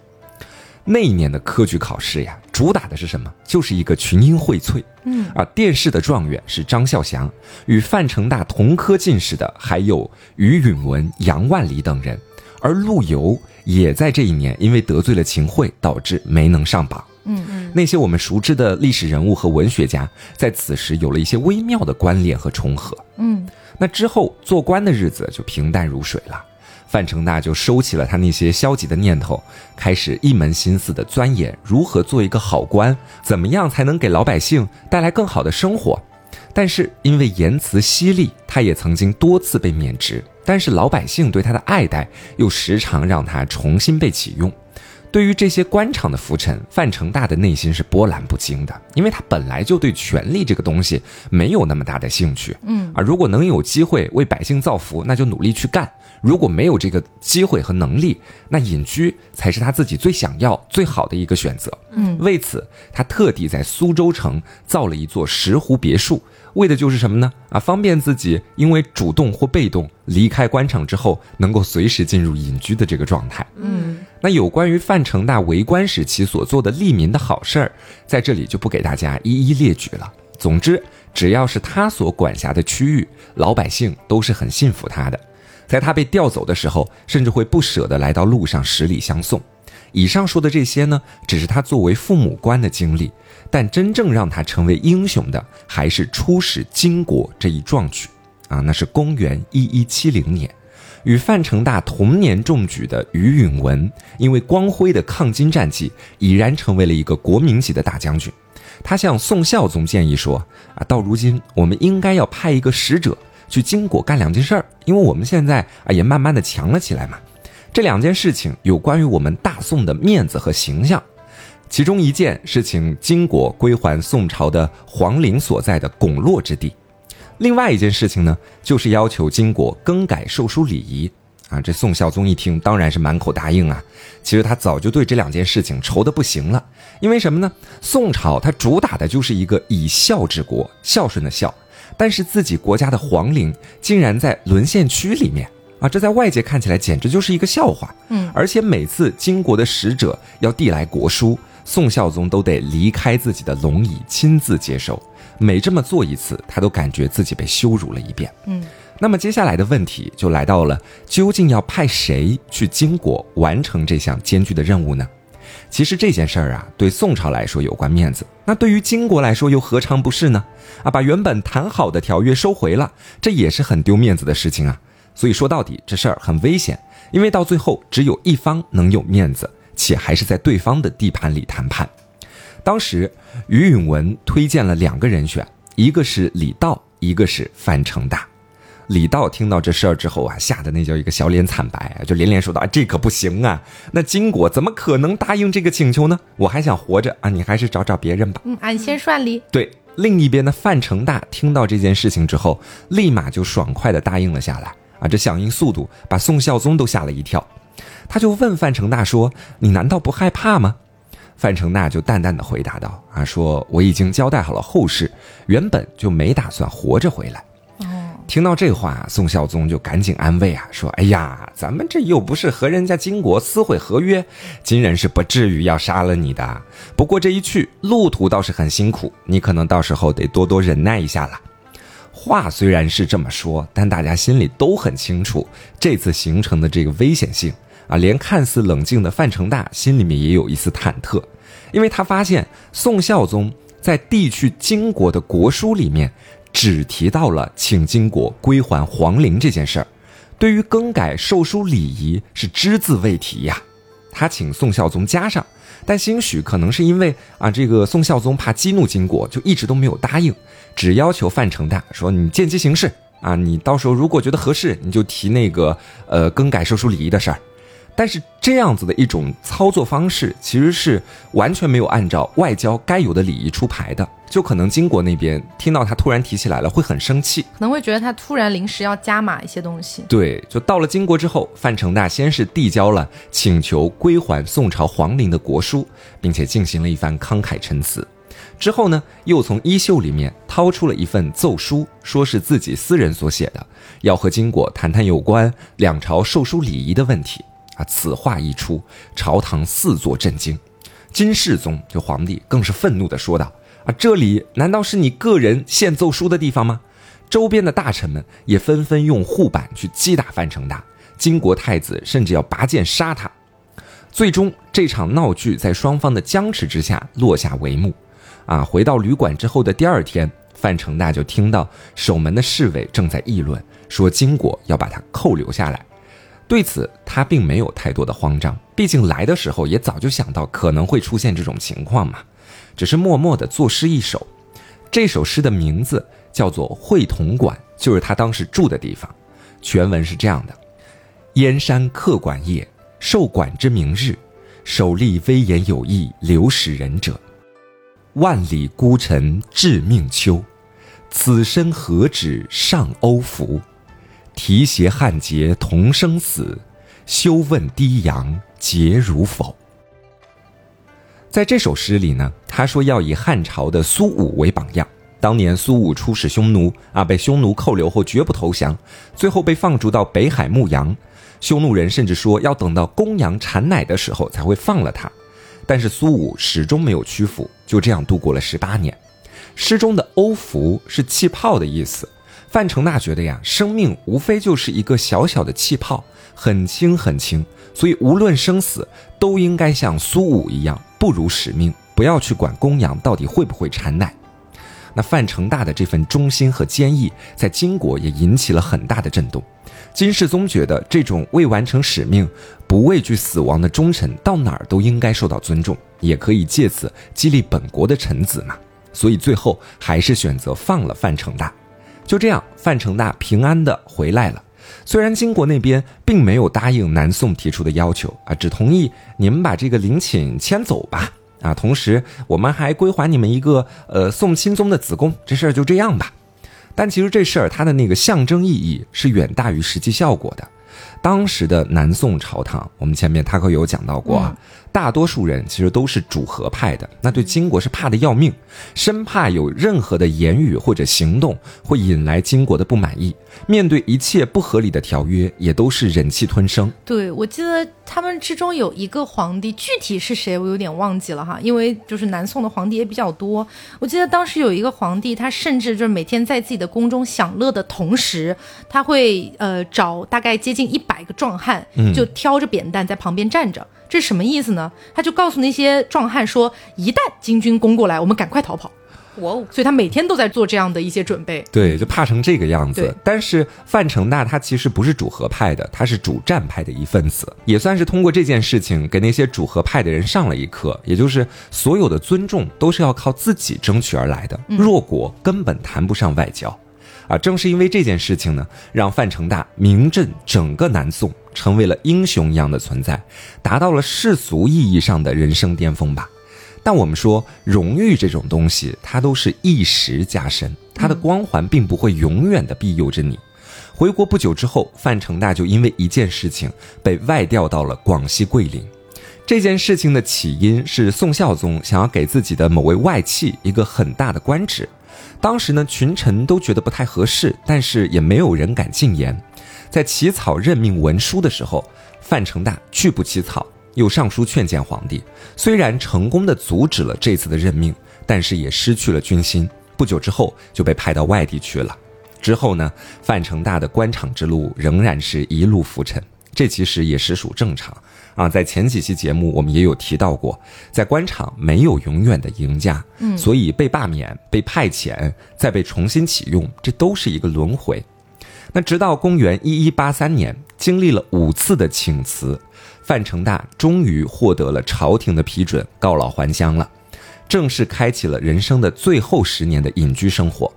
那一年的科举考试呀，主打的是什么？就是一个群英荟萃。嗯啊，殿试的状元是张孝祥，与范成大同科进士的还有于允文、杨万里等人，而陆游也在这一年因为得罪了秦桧，导致没能上榜。嗯嗯，那些我们熟知的历史人物和文学家，在此时有了一些微妙的关联和重合。嗯，那之后做官的日子就平淡如水了。范成大就收起了他那些消极的念头，开始一门心思的钻研如何做一个好官，怎么样才能给老百姓带来更好的生活。但是因为言辞犀利，他也曾经多次被免职。但是老百姓对他的爱戴又时常让他重新被启用。对于这些官场的浮沉，范成大的内心是波澜不惊的，因为他本来就对权力这个东西没有那么大的兴趣。嗯，啊，如果能有机会为百姓造福，那就努力去干；如果没有这个机会和能力，那隐居才是他自己最想要、最好的一个选择。嗯，为此，他特地在苏州城造了一座石湖别墅。为的就是什么呢？啊，方便自己因为主动或被动离开官场之后，能够随时进入隐居的这个状态。嗯，那有关于范成大为官时期所做的利民的好事儿，在这里就不给大家一一列举了。总之，只要是他所管辖的区域，老百姓都是很信服他的。在他被调走的时候，甚至会不舍得来到路上十里相送。以上说的这些呢，只是他作为父母官的经历。但真正让他成为英雄的，还是出使金国这一壮举，啊，那是公元一一七零年，与范成大同年中举的于允文，因为光辉的抗金战绩，已然成为了一个国民级的大将军。他向宋孝宗建议说：“啊，到如今我们应该要派一个使者去金国干两件事儿，因为我们现在啊也慢慢的强了起来嘛。这两件事情有关于我们大宋的面子和形象。”其中一件是请金国归还宋朝的皇陵所在的巩洛之地，另外一件事情呢，就是要求金国更改授书礼仪。啊，这宋孝宗一听，当然是满口答应啊。其实他早就对这两件事情愁得不行了，因为什么呢？宋朝它主打的就是一个以孝治国，孝顺的孝，但是自己国家的皇陵竟然在沦陷区里面。啊，这在外界看起来简直就是一个笑话。嗯，而且每次金国的使者要递来国书，宋孝宗都得离开自己的龙椅，亲自接收。每这么做一次，他都感觉自己被羞辱了一遍。嗯，那么接下来的问题就来到了：究竟要派谁去金国完成这项艰巨的任务呢？其实这件事儿啊，对宋朝来说有关面子，那对于金国来说又何尝不是呢？啊，把原本谈好的条约收回了，这也是很丢面子的事情啊。所以说到底，这事儿很危险，因为到最后只有一方能有面子，且还是在对方的地盘里谈判。当时于允文推荐了两个人选，一个是李道，一个是范成大。李道听到这事儿之后啊，吓得那叫一个小脸惨白，就连连说道：“这可不行啊！那金国怎么可能答应这个请求呢？我还想活着啊！你还是找找别人吧。”嗯，俺先算理。对。另一边的范成大听到这件事情之后，立马就爽快的答应了下来。啊，这响应速度把宋孝宗都吓了一跳，他就问范成大说：“你难道不害怕吗？”范成大就淡淡的回答道：“啊，说我已经交代好了后事，原本就没打算活着回来。”听到这话，宋孝宗就赶紧安慰啊，说：“哎呀，咱们这又不是和人家金国撕毁合约，金人是不至于要杀了你的。不过这一去路途倒是很辛苦，你可能到时候得多多忍耐一下了。”话虽然是这么说，但大家心里都很清楚这次行程的这个危险性啊！连看似冷静的范成大心里面也有一丝忐忑，因为他发现宋孝宗在递去金国的国书里面只提到了请金国归还皇陵这件事儿，对于更改授书礼仪是只字未提呀。他请宋孝宗加上，但兴许可能是因为啊，这个宋孝宗怕激怒金国，就一直都没有答应，只要求范成大说：“你见机行事啊，你到时候如果觉得合适，你就提那个呃更改授书礼仪的事儿。”但是这样子的一种操作方式，其实是完全没有按照外交该有的礼仪出牌的。就可能金国那边听到他突然提起来了，会很生气，可能会觉得他突然临时要加码一些东西。对，就到了金国之后，范成大先是递交了请求归还宋朝皇陵的国书，并且进行了一番慷慨陈词。之后呢，又从衣袖里面掏出了一份奏书，说是自己私人所写的，要和金国谈谈有关两朝授书礼仪的问题。啊，此话一出，朝堂四座震惊，金世宗就皇帝更是愤怒地说道。啊，这里难道是你个人献奏书的地方吗？周边的大臣们也纷纷用护板去击打范成大，金国太子甚至要拔剑杀他。最终，这场闹剧在双方的僵持之下落下帷幕。啊，回到旅馆之后的第二天，范成大就听到守门的侍卫正在议论，说金国要把他扣留下来。对此，他并没有太多的慌张，毕竟来的时候也早就想到可能会出现这种情况嘛。只是默默地作诗一首，这首诗的名字叫做《会同馆》，就是他当时住的地方。全文是这样的：燕山客馆夜，受馆之明日，首立威严有义留使人者。万里孤臣致命秋，此身何止上欧服？提携汉节同生死，休问低阳节如否。在这首诗里呢，他说要以汉朝的苏武为榜样。当年苏武出使匈奴啊，被匈奴扣留后绝不投降，最后被放逐到北海牧羊。匈奴人甚至说要等到公羊产奶的时候才会放了他，但是苏武始终没有屈服，就这样度过了十八年。诗中的“欧服”是气泡的意思。范成大觉得呀，生命无非就是一个小小的气泡，很轻很轻，所以无论生死，都应该像苏武一样，不辱使命，不要去管公羊到底会不会产奶。那范成大的这份忠心和坚毅，在金国也引起了很大的震动。金世宗觉得这种未完成使命、不畏惧死亡的忠臣，到哪儿都应该受到尊重，也可以借此激励本国的臣子嘛。所以最后还是选择放了范成大。就这样，范成大平安的回来了。虽然金国那边并没有答应南宋提出的要求啊，只同意你们把这个陵寝迁走吧。啊，同时我们还归还你们一个呃宋钦宗的子宫，这事儿就这样吧。但其实这事儿它的那个象征意义是远大于实际效果的。当时的南宋朝堂，我们前面他可有讲到过啊。大多数人其实都是主和派的，那对金国是怕的要命，生怕有任何的言语或者行动会引来金国的不满意。面对一切不合理的条约，也都是忍气吞声。对，我记得他们之中有一个皇帝，具体是谁我有点忘记了哈，因为就是南宋的皇帝也比较多。我记得当时有一个皇帝，他甚至就是每天在自己的宫中享乐的同时，他会呃找大概接近一百个壮汉，就挑着扁担在旁边站着。这是什么意思呢？他就告诉那些壮汉说，一旦金军攻过来，我们赶快逃跑。所以他每天都在做这样的一些准备。对，就怕成这个样子。但是范成大他其实不是主和派的，他是主战派的一份子，也算是通过这件事情给那些主和派的人上了一课，也就是所有的尊重都是要靠自己争取而来的，弱国根本谈不上外交。啊，正是因为这件事情呢，让范成大名震整个南宋，成为了英雄一样的存在，达到了世俗意义上的人生巅峰吧。但我们说，荣誉这种东西，它都是一时加身，它的光环并不会永远的庇佑着你。回国不久之后，范成大就因为一件事情被外调到了广西桂林。这件事情的起因是宋孝宗想要给自己的某位外戚一个很大的官职。当时呢，群臣都觉得不太合适，但是也没有人敢进言。在起草任命文书的时候，范成大拒不起草，又上书劝谏皇帝。虽然成功的阻止了这次的任命，但是也失去了军心。不久之后就被派到外地去了。之后呢，范成大的官场之路仍然是一路浮沉，这其实也实属正常。啊，在前几期节目我们也有提到过，在官场没有永远的赢家，嗯，所以被罢免、被派遣、再被重新启用，这都是一个轮回。那直到公元一一八三年，经历了五次的请辞，范成大终于获得了朝廷的批准，告老还乡了，正式开启了人生的最后十年的隐居生活。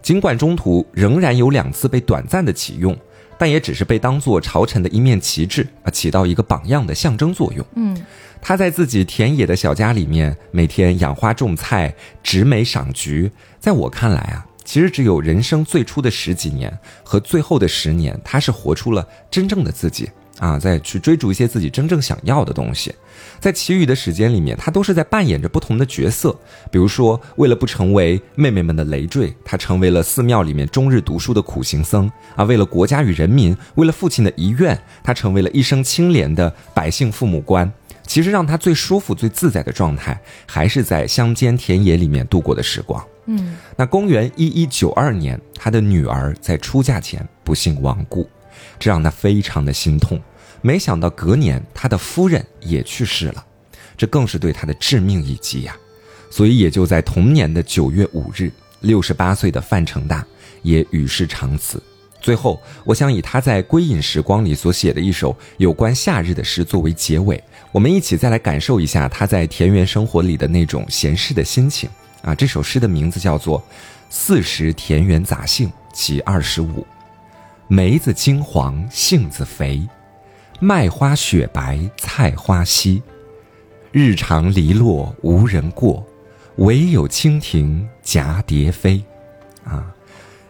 尽管中途仍然有两次被短暂的启用。但也只是被当做朝臣的一面旗帜啊，起到一个榜样的象征作用。嗯，他在自己田野的小家里面，每天养花种菜、植梅赏菊。在我看来啊，其实只有人生最初的十几年和最后的十年，他是活出了真正的自己。啊，再去追逐一些自己真正想要的东西，在其余的时间里面，他都是在扮演着不同的角色。比如说，为了不成为妹妹们的累赘，他成为了寺庙里面终日读书的苦行僧啊；为了国家与人民，为了父亲的遗愿，他成为了一生清廉的百姓父母官。其实，让他最舒服、最自在的状态，还是在乡间田野里面度过的时光。嗯，那公元一一九二年，他的女儿在出嫁前不幸亡故。这让他非常的心痛，没想到隔年他的夫人也去世了，这更是对他的致命一击呀！所以也就在同年的九月五日，六十八岁的范成大也与世长辞。最后，我想以他在《归隐时光》里所写的一首有关夏日的诗作为结尾，我们一起再来感受一下他在田园生活里的那种闲适的心情啊！这首诗的名字叫做《四时田园杂兴·其二十五》。梅子金黄，杏子肥，麦花雪白，菜花稀。日长篱落无人过，唯有蜻蜓蛱蝶飞。啊，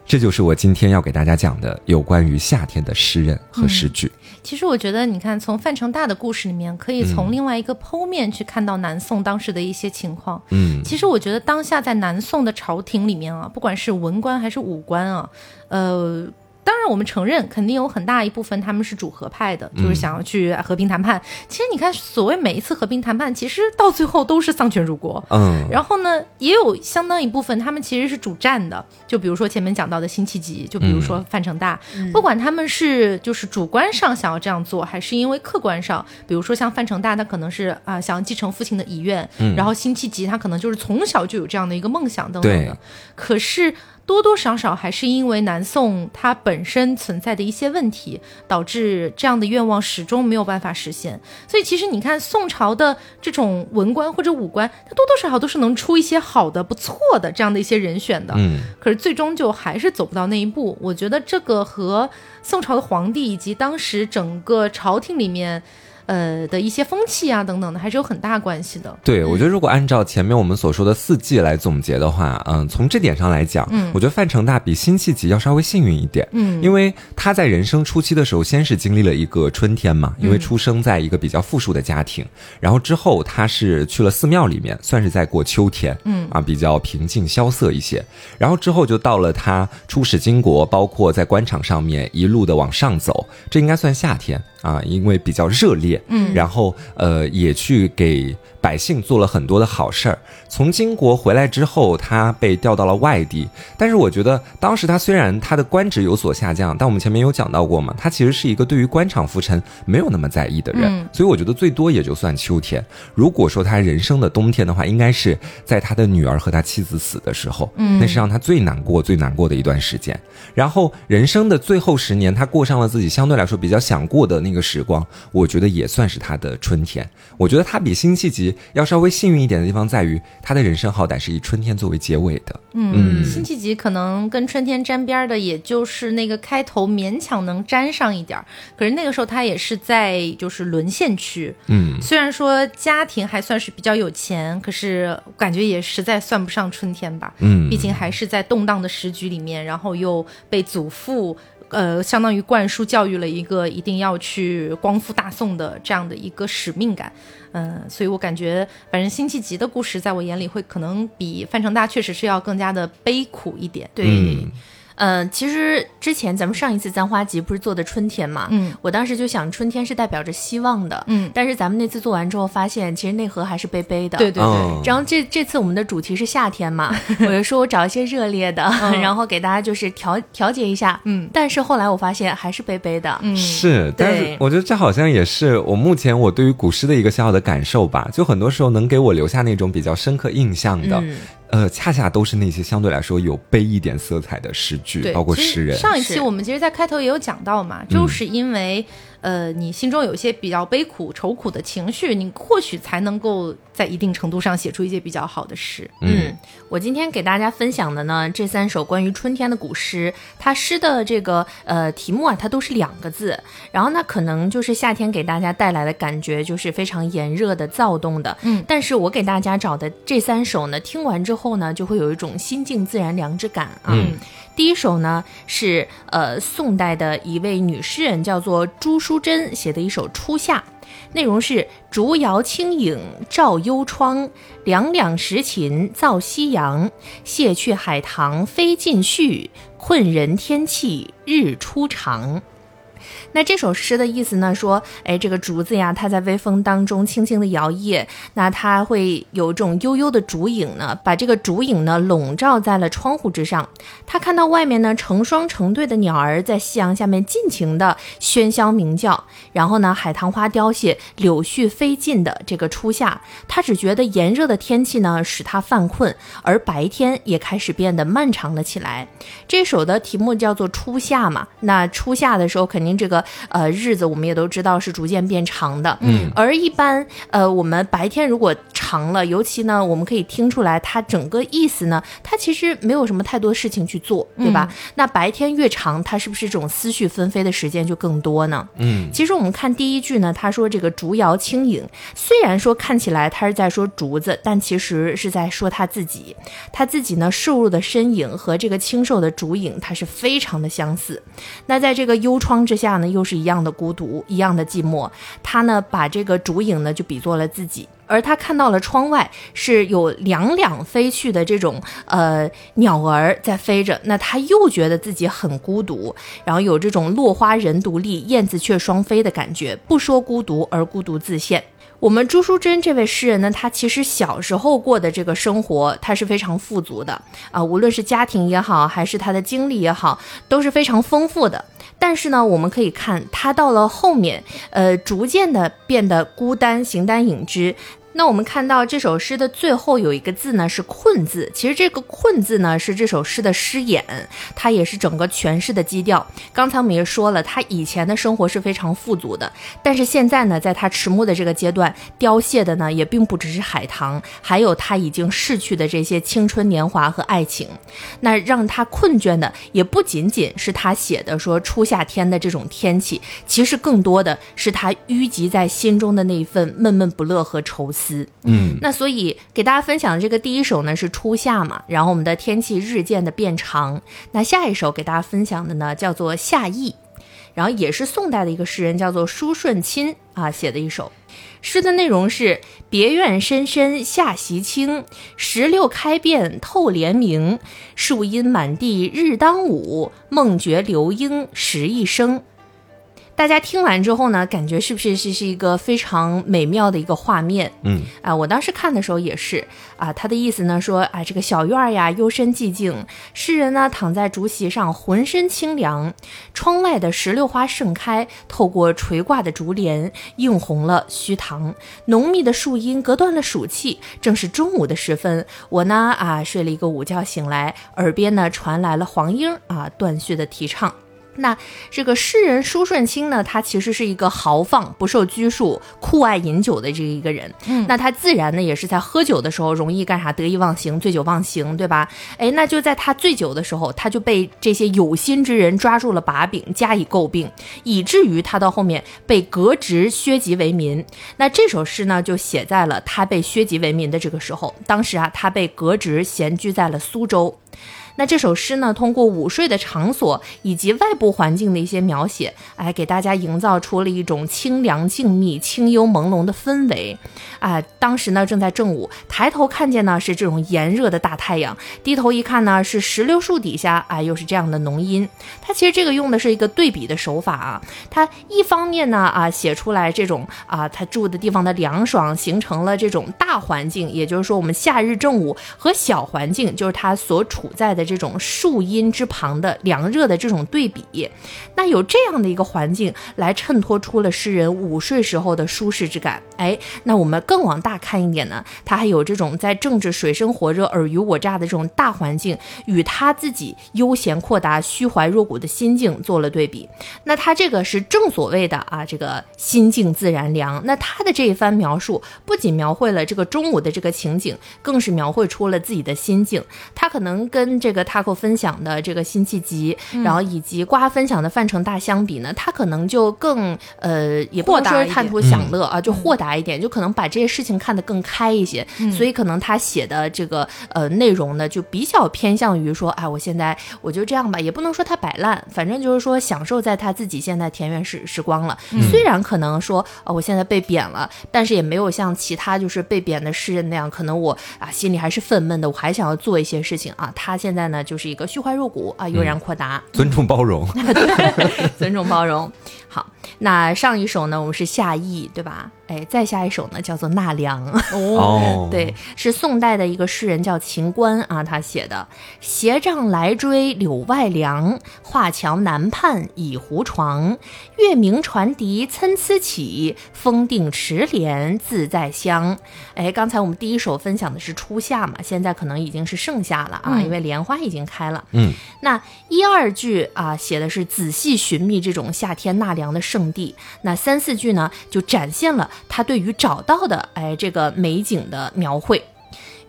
这就是我今天要给大家讲的有关于夏天的诗人和诗句。其实我觉得，你看，从范成大的故事里面，可以从另外一个剖面去看到南宋当时的一些情况。嗯，其实我觉得当下在南宋的朝廷里面啊，不管是文官还是武官啊，呃。当然，我们承认，肯定有很大一部分他们是主和派的，就是想要去和平谈判。其实你看，所谓每一次和平谈判，其实到最后都是丧权辱国。嗯，然后呢，也有相当一部分他们其实是主战的。就比如说前面讲到的辛弃疾，就比如说范成大，不管他们是就是主观上想要这样做，还是因为客观上，比如说像范成大，他可能是啊想要继承父亲的遗愿，然后辛弃疾他可能就是从小就有这样的一个梦想等等的。可是。多多少少还是因为南宋它本身存在的一些问题，导致这样的愿望始终没有办法实现。所以其实你看宋朝的这种文官或者武官，他多多少少都是能出一些好的、不错的这样的一些人选的。嗯，可是最终就还是走不到那一步。我觉得这个和宋朝的皇帝以及当时整个朝廷里面。呃的一些风气啊等等的，还是有很大关系的。对，我觉得如果按照前面我们所说的四季来总结的话，嗯，从这点上来讲，嗯，我觉得范成大比辛弃疾要稍微幸运一点，嗯，因为他在人生初期的时候，先是经历了一个春天嘛，因为出生在一个比较富庶的家庭，然后之后他是去了寺庙里面，算是在过秋天，嗯。啊，比较平静萧瑟一些，然后之后就到了他出使金国，包括在官场上面一路的往上走，这应该算夏天。啊，因为比较热烈，嗯，然后呃，也去给百姓做了很多的好事儿。从金国回来之后，他被调到了外地。但是我觉得，当时他虽然他的官职有所下降，但我们前面有讲到过嘛，他其实是一个对于官场浮沉没有那么在意的人。所以我觉得最多也就算秋天。如果说他人生的冬天的话，应该是在他的女儿和他妻子死的时候，嗯，那是让他最难过、最难过的一段时间。然后人生的最后十年，他过上了自己相对来说比较想过的。那个时光，我觉得也算是他的春天。我觉得他比辛弃疾要稍微幸运一点的地方在于，他的人生好歹是以春天作为结尾的。嗯，辛弃疾可能跟春天沾边的，也就是那个开头勉强能沾上一点儿。可是那个时候他也是在就是沦陷区。嗯，虽然说家庭还算是比较有钱，可是感觉也实在算不上春天吧。嗯，毕竟还是在动荡的时局里面，然后又被祖父。呃，相当于灌输教育了一个一定要去光复大宋的这样的一个使命感，嗯，所以我感觉，反正辛弃疾的故事在我眼里会可能比范成大确实是要更加的悲苦一点，对。呃，其实之前咱们上一次簪花集不是做的春天嘛？嗯，我当时就想春天是代表着希望的，嗯，但是咱们那次做完之后发现，其实内核还是悲悲的。对对对。然后这这次我们的主题是夏天嘛，我就说我找一些热烈的，然后给大家就是调调节一下。嗯，但是后来我发现还是悲悲的。嗯，是，但是我觉得这好像也是我目前我对于古诗的一个小小的感受吧，就很多时候能给我留下那种比较深刻印象的。呃，恰恰都是那些相对来说有悲一点色彩的诗句，包括诗人。上一期我们其实，在开头也有讲到嘛，就是因为。呃，你心中有一些比较悲苦、愁苦的情绪，你或许才能够在一定程度上写出一些比较好的诗。嗯，我今天给大家分享的呢，这三首关于春天的古诗，它诗的这个呃题目啊，它都是两个字。然后呢，可能就是夏天给大家带来的感觉就是非常炎热的、躁动的。嗯，但是我给大家找的这三首呢，听完之后呢，就会有一种心静自然凉之感啊。嗯。第一首呢是呃宋代的一位女诗人，叫做朱淑珍写的一首《初夏》，内容是竹摇清影照幽窗，两两时晴造夕阳，谢去海棠飞尽絮，困人天气日初长。那这首诗的意思呢？说，哎，这个竹子呀，它在微风当中轻轻地摇曳，那它会有这种悠悠的竹影呢，把这个竹影呢笼罩在了窗户之上。他看到外面呢成双成对的鸟儿在夕阳下面尽情的喧嚣鸣叫，然后呢海棠花凋谢，柳絮飞尽的这个初夏，他只觉得炎热的天气呢使他犯困，而白天也开始变得漫长了起来。这首的题目叫做初夏嘛，那初夏的时候肯定这个。呃，日子我们也都知道是逐渐变长的，嗯，而一般呃，我们白天如果长。了，尤其呢，我们可以听出来，它整个意思呢，它其实没有什么太多事情去做，对吧？那白天越长，它是不是这种思绪纷飞的时间就更多呢？嗯，其实我们看第一句呢，他说这个竹摇轻影，虽然说看起来他是在说竹子，但其实是在说他自己。他自己呢，瘦弱的身影和这个清瘦的竹影，它是非常的相似。那在这个幽窗之下呢，又是一样的孤独，一样的寂寞。他呢，把这个竹影呢，就比作了自己。而他看到了窗外是有两两飞去的这种呃鸟儿在飞着，那他又觉得自己很孤独，然后有这种落花人独立，燕子却双飞的感觉。不说孤独，而孤独自现。我们朱淑珍这位诗人呢，他其实小时候过的这个生活，他是非常富足的啊，无论是家庭也好，还是他的经历也好，都是非常丰富的。但是呢，我们可以看他到了后面，呃，逐渐的变得孤单，形单影只。那我们看到这首诗的最后有一个字呢，是“困”字。其实这个“困”字呢，是这首诗的诗眼，它也是整个诠释的基调。刚才我们也说了，他以前的生活是非常富足的，但是现在呢，在他迟暮的这个阶段，凋谢的呢，也并不只是海棠，还有他已经逝去的这些青春年华和爱情。那让他困倦的，也不仅仅是他写的说初夏天的这种天气，其实更多的是他淤积在心中的那一份闷闷不乐和愁思。嗯，那所以给大家分享的这个第一首呢是初夏嘛，然后我们的天气日渐的变长。那下一首给大家分享的呢叫做夏意，然后也是宋代的一个诗人叫做舒顺钦啊写的一首诗的内容是：别院深深夏席清，石榴开遍透帘明。树阴满地日当午，梦觉流莺时一声。大家听完之后呢，感觉是不是是是一个非常美妙的一个画面？嗯啊，我当时看的时候也是啊，他的意思呢说啊，这个小院儿呀幽深寂静，诗人呢躺在竹席上，浑身清凉，窗外的石榴花盛开，透过垂挂的竹帘映红了虚堂，浓密的树荫隔断了暑气。正是中午的时分，我呢啊睡了一个午觉醒来，耳边呢传来了黄莺啊断续的啼唱。那这个诗人舒顺清呢，他其实是一个豪放、不受拘束、酷爱饮酒的这一个人。嗯，那他自然呢也是在喝酒的时候容易干啥？得意忘形、醉酒忘形，对吧？哎，那就在他醉酒的时候，他就被这些有心之人抓住了把柄，加以诟病，以至于他到后面被革职、削籍为民。那这首诗呢，就写在了他被削籍为民的这个时候。当时啊，他被革职，闲居在了苏州。那这首诗呢，通过午睡的场所以及外部环境的一些描写，哎，给大家营造出了一种清凉静谧、清幽朦胧的氛围。啊，当时呢正在正午，抬头看见呢是这种炎热的大太阳，低头一看呢是石榴树底下，啊，又是这样的浓荫。它其实这个用的是一个对比的手法啊，它一方面呢啊写出来这种啊他住的地方的凉爽，形成了这种大环境，也就是说我们夏日正午和小环境，就是他所处在的这种树荫之旁的凉热的这种对比。那有这样的一个环境来衬托出了诗人午睡时候的舒适之感。哎，那我们更往大看一点呢，他还有这种在政治水深火热、尔虞我诈的这种大环境，与他自己悠闲阔达、虚怀若谷的心境做了对比。那他这个是正所谓的啊，这个心静自然凉。那他的这一番描述，不仅描绘了这个中午的这个情景，更是描绘出了自己的心境。他可能跟这个 Taco 分享的这个辛弃疾，然后以及瓜分享的范成大相比呢，他可能就更呃，也不能说是贪图享乐啊，就豁达一点，就可能把这些事情看得更开一些。所以可能他写的这个呃内容呢，就比较偏向于说，哎，我现在我就这样吧，也不能说他摆烂，反正就是说享受在他自己现在田园时时光了。虽然可能说啊，我现在被贬了，但是也没有像其他就是被贬的诗人那样，可能我啊心里还是愤懑的，我还想要做一些事情啊。他现在呢就是一个虚怀若谷啊，悠然阔达，尊重包容。对，尊重包容。好，那上一首呢，我们是夏意，对吧？哎，再下一首呢，叫做纳凉。哦，对，是宋代的一个诗人叫秦观啊，他写的“斜杖来追柳外凉，画桥南畔倚胡床。月明船笛参差起，风定池莲自在香。”哎，刚才我们第一首分享的是初夏嘛，现在可能已经是盛夏了啊，因为莲花已经开了。嗯，那一二句啊，写的是仔细寻觅这种夏天纳凉的圣地。那三四句呢，就展现了他对于找到的哎这个美景的描绘。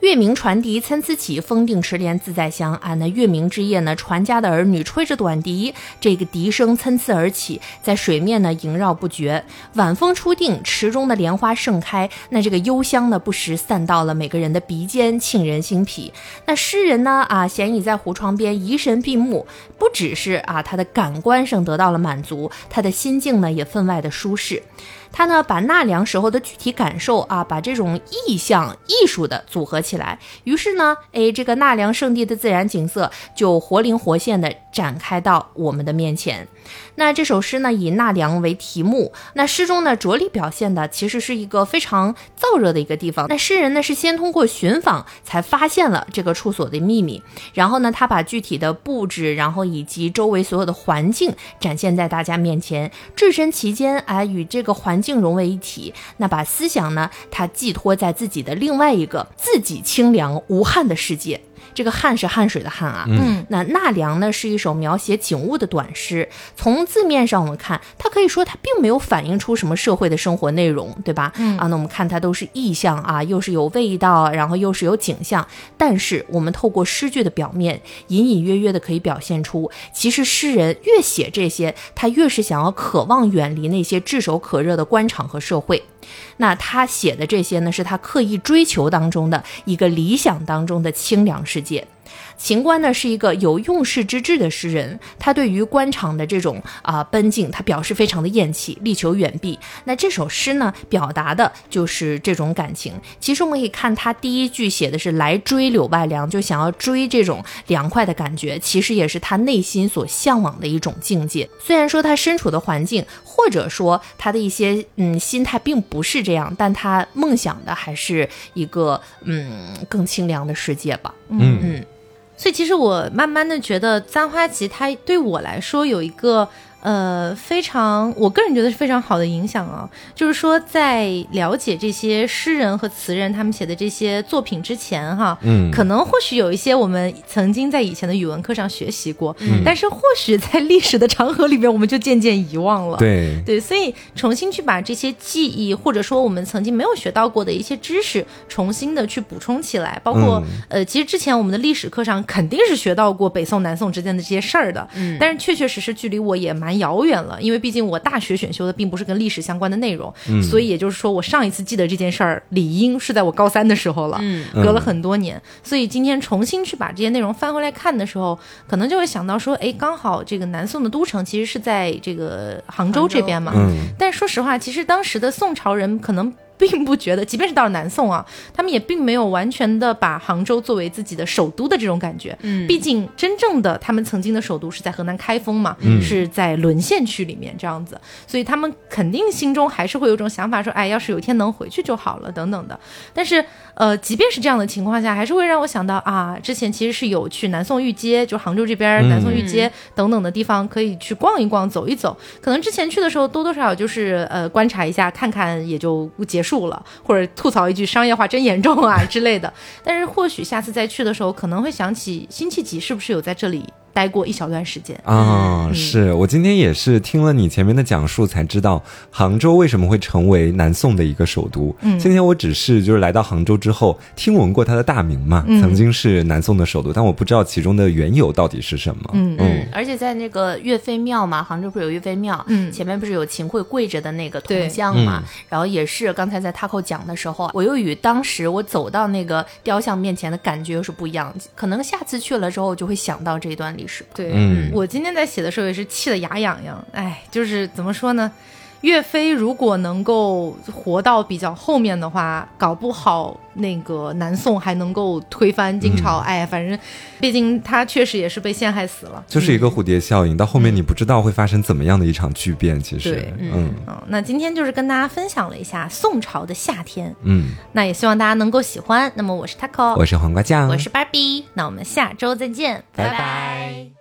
月明传笛参差起，风定池莲自在香。啊，那月明之夜呢，船家的儿女吹着短笛，这个笛声参差而起，在水面呢萦绕不绝。晚风初定，池中的莲花盛开，那这个幽香呢，不时散到了每个人的鼻尖，沁人心脾。那诗人呢，啊，闲倚在湖窗边，移神闭目，不只是啊，他的感官上得到了满足，他的心境呢，也分外的舒适。他呢，把纳凉时候的具体感受啊，把这种意象、艺术的组合起来，于是呢，哎，这个纳凉圣地的自然景色就活灵活现的展开到我们的面前。那这首诗呢，以纳凉为题目。那诗中呢，着力表现的其实是一个非常燥热的一个地方。那诗人呢，是先通过寻访才发现了这个处所的秘密，然后呢，他把具体的布置，然后以及周围所有的环境展现在大家面前，置身其间，哎，与这个环境融为一体。那把思想呢，他寄托在自己的另外一个自己清凉无憾的世界。这个汗是汗水的汗啊，嗯，那纳凉呢是一首描写景物的短诗。从字面上我们看，它可以说它并没有反映出什么社会的生活内容，对吧？嗯啊，那我们看它都是意象啊，又是有味道，然后又是有景象。但是我们透过诗句的表面，隐隐约约的可以表现出，其实诗人越写这些，他越是想要渴望远离那些炙手可热的官场和社会。那他写的这些呢，是他刻意追求当中的一个理想当中的清凉世界。秦观呢是一个有用世之志的诗人，他对于官场的这种啊奔进，他表示非常的厌弃，力求远避。那这首诗呢，表达的就是这种感情。其实我们可以看他第一句写的是来追柳外凉，就想要追这种凉快的感觉，其实也是他内心所向往的一种境界。虽然说他身处的环境，或者说他的一些嗯心态并不是这样，但他梦想的还是一个嗯更清凉的世界吧。嗯嗯。所以其实我慢慢的觉得《簪花集》它对我来说有一个呃非常，我个人觉得是非常好的影响啊，就是说在了解这些诗人和词人他们写的这些作品之前哈，嗯可能或许有一些我们曾经在以前的语文课上学习过，嗯但是或许在历史的长河里面我们就渐渐遗忘了。对，对，所以重新去把这些记忆，或者说我们曾经没有学到过的一些知识，重新的去补充起来。包括、嗯呃，其实之前我们的历史课上肯定是学到过北宋、南宋之间的这些事儿的，嗯但是确确实实距离我也蛮遥远了，因为毕竟我大学选修的并不是跟历史相关的内容，嗯所以也就是说，我上一次记得这件事儿，理应是在我高三的时候了，嗯隔了很多年，所以今天重新去把这些内容翻回来看的时候，可能就会想到说，哎，刚好这个南宋的都城其实是在这个杭州这边嘛，嗯但说实话，其实当时的宋朝人可能并不觉得，即便是到了南宋啊，他们也并没有完全的把杭州作为自己的首都的这种感觉。嗯毕竟真正的他们曾经的首都是在河南开封嘛，嗯是在沦陷区里面这样子，所以他们肯定心中还是会有一种想法，说，哎，要是有一天能回去就好了，等等的。但是，呃，即便是这样的情况下，还是会让我想到啊，之前其实是有去南宋御街，就杭州这边嗯南宋御街等等的地方可以去逛一逛、走一走。可能之前去的时候多多少少就是呃观察一下、看看也就结束了，或者吐槽一句商业化真严重啊之类的。但是或许下次再去的时候，可能会想起辛弃疾是不是有在这里待过一小段时间。啊，嗯是我今天也是听了你前面的讲述，才知道杭州为什么会成为南宋的一个首都。嗯今天我只是就是来到杭州之后，听闻过它的大名嘛，嗯曾经是南宋的首都，但我不知道其中的缘由到底是什么。嗯嗯，而且在那个岳飞庙嘛，杭州不是有岳飞庙？嗯前面不是有秦桧跪着的那个铜像嘛？然后也是刚才在 Taco 讲的时候，我又与当时我走到那个雕像面前的感觉又是不一样。可能下次去了之后，就会想到这一段历史。对，嗯我今天在写的时候也是气得牙痒痒。哎，就是怎么说呢？岳飞如果能够活到比较后面的话，搞不好那个南宋还能够推翻金朝。嗯。哎，反正，毕竟他确实也是被陷害死了。就是一个蝴蝶效应，到后面你不知道会发生怎么样的一场巨变。其实。对，嗯。嗯，那今天就是跟大家分享了一下宋朝的夏天，嗯，那也希望大家能够喜欢。那么我是 Taco，我是黄瓜酱，我是芭比，那我们下周再见，拜。拜拜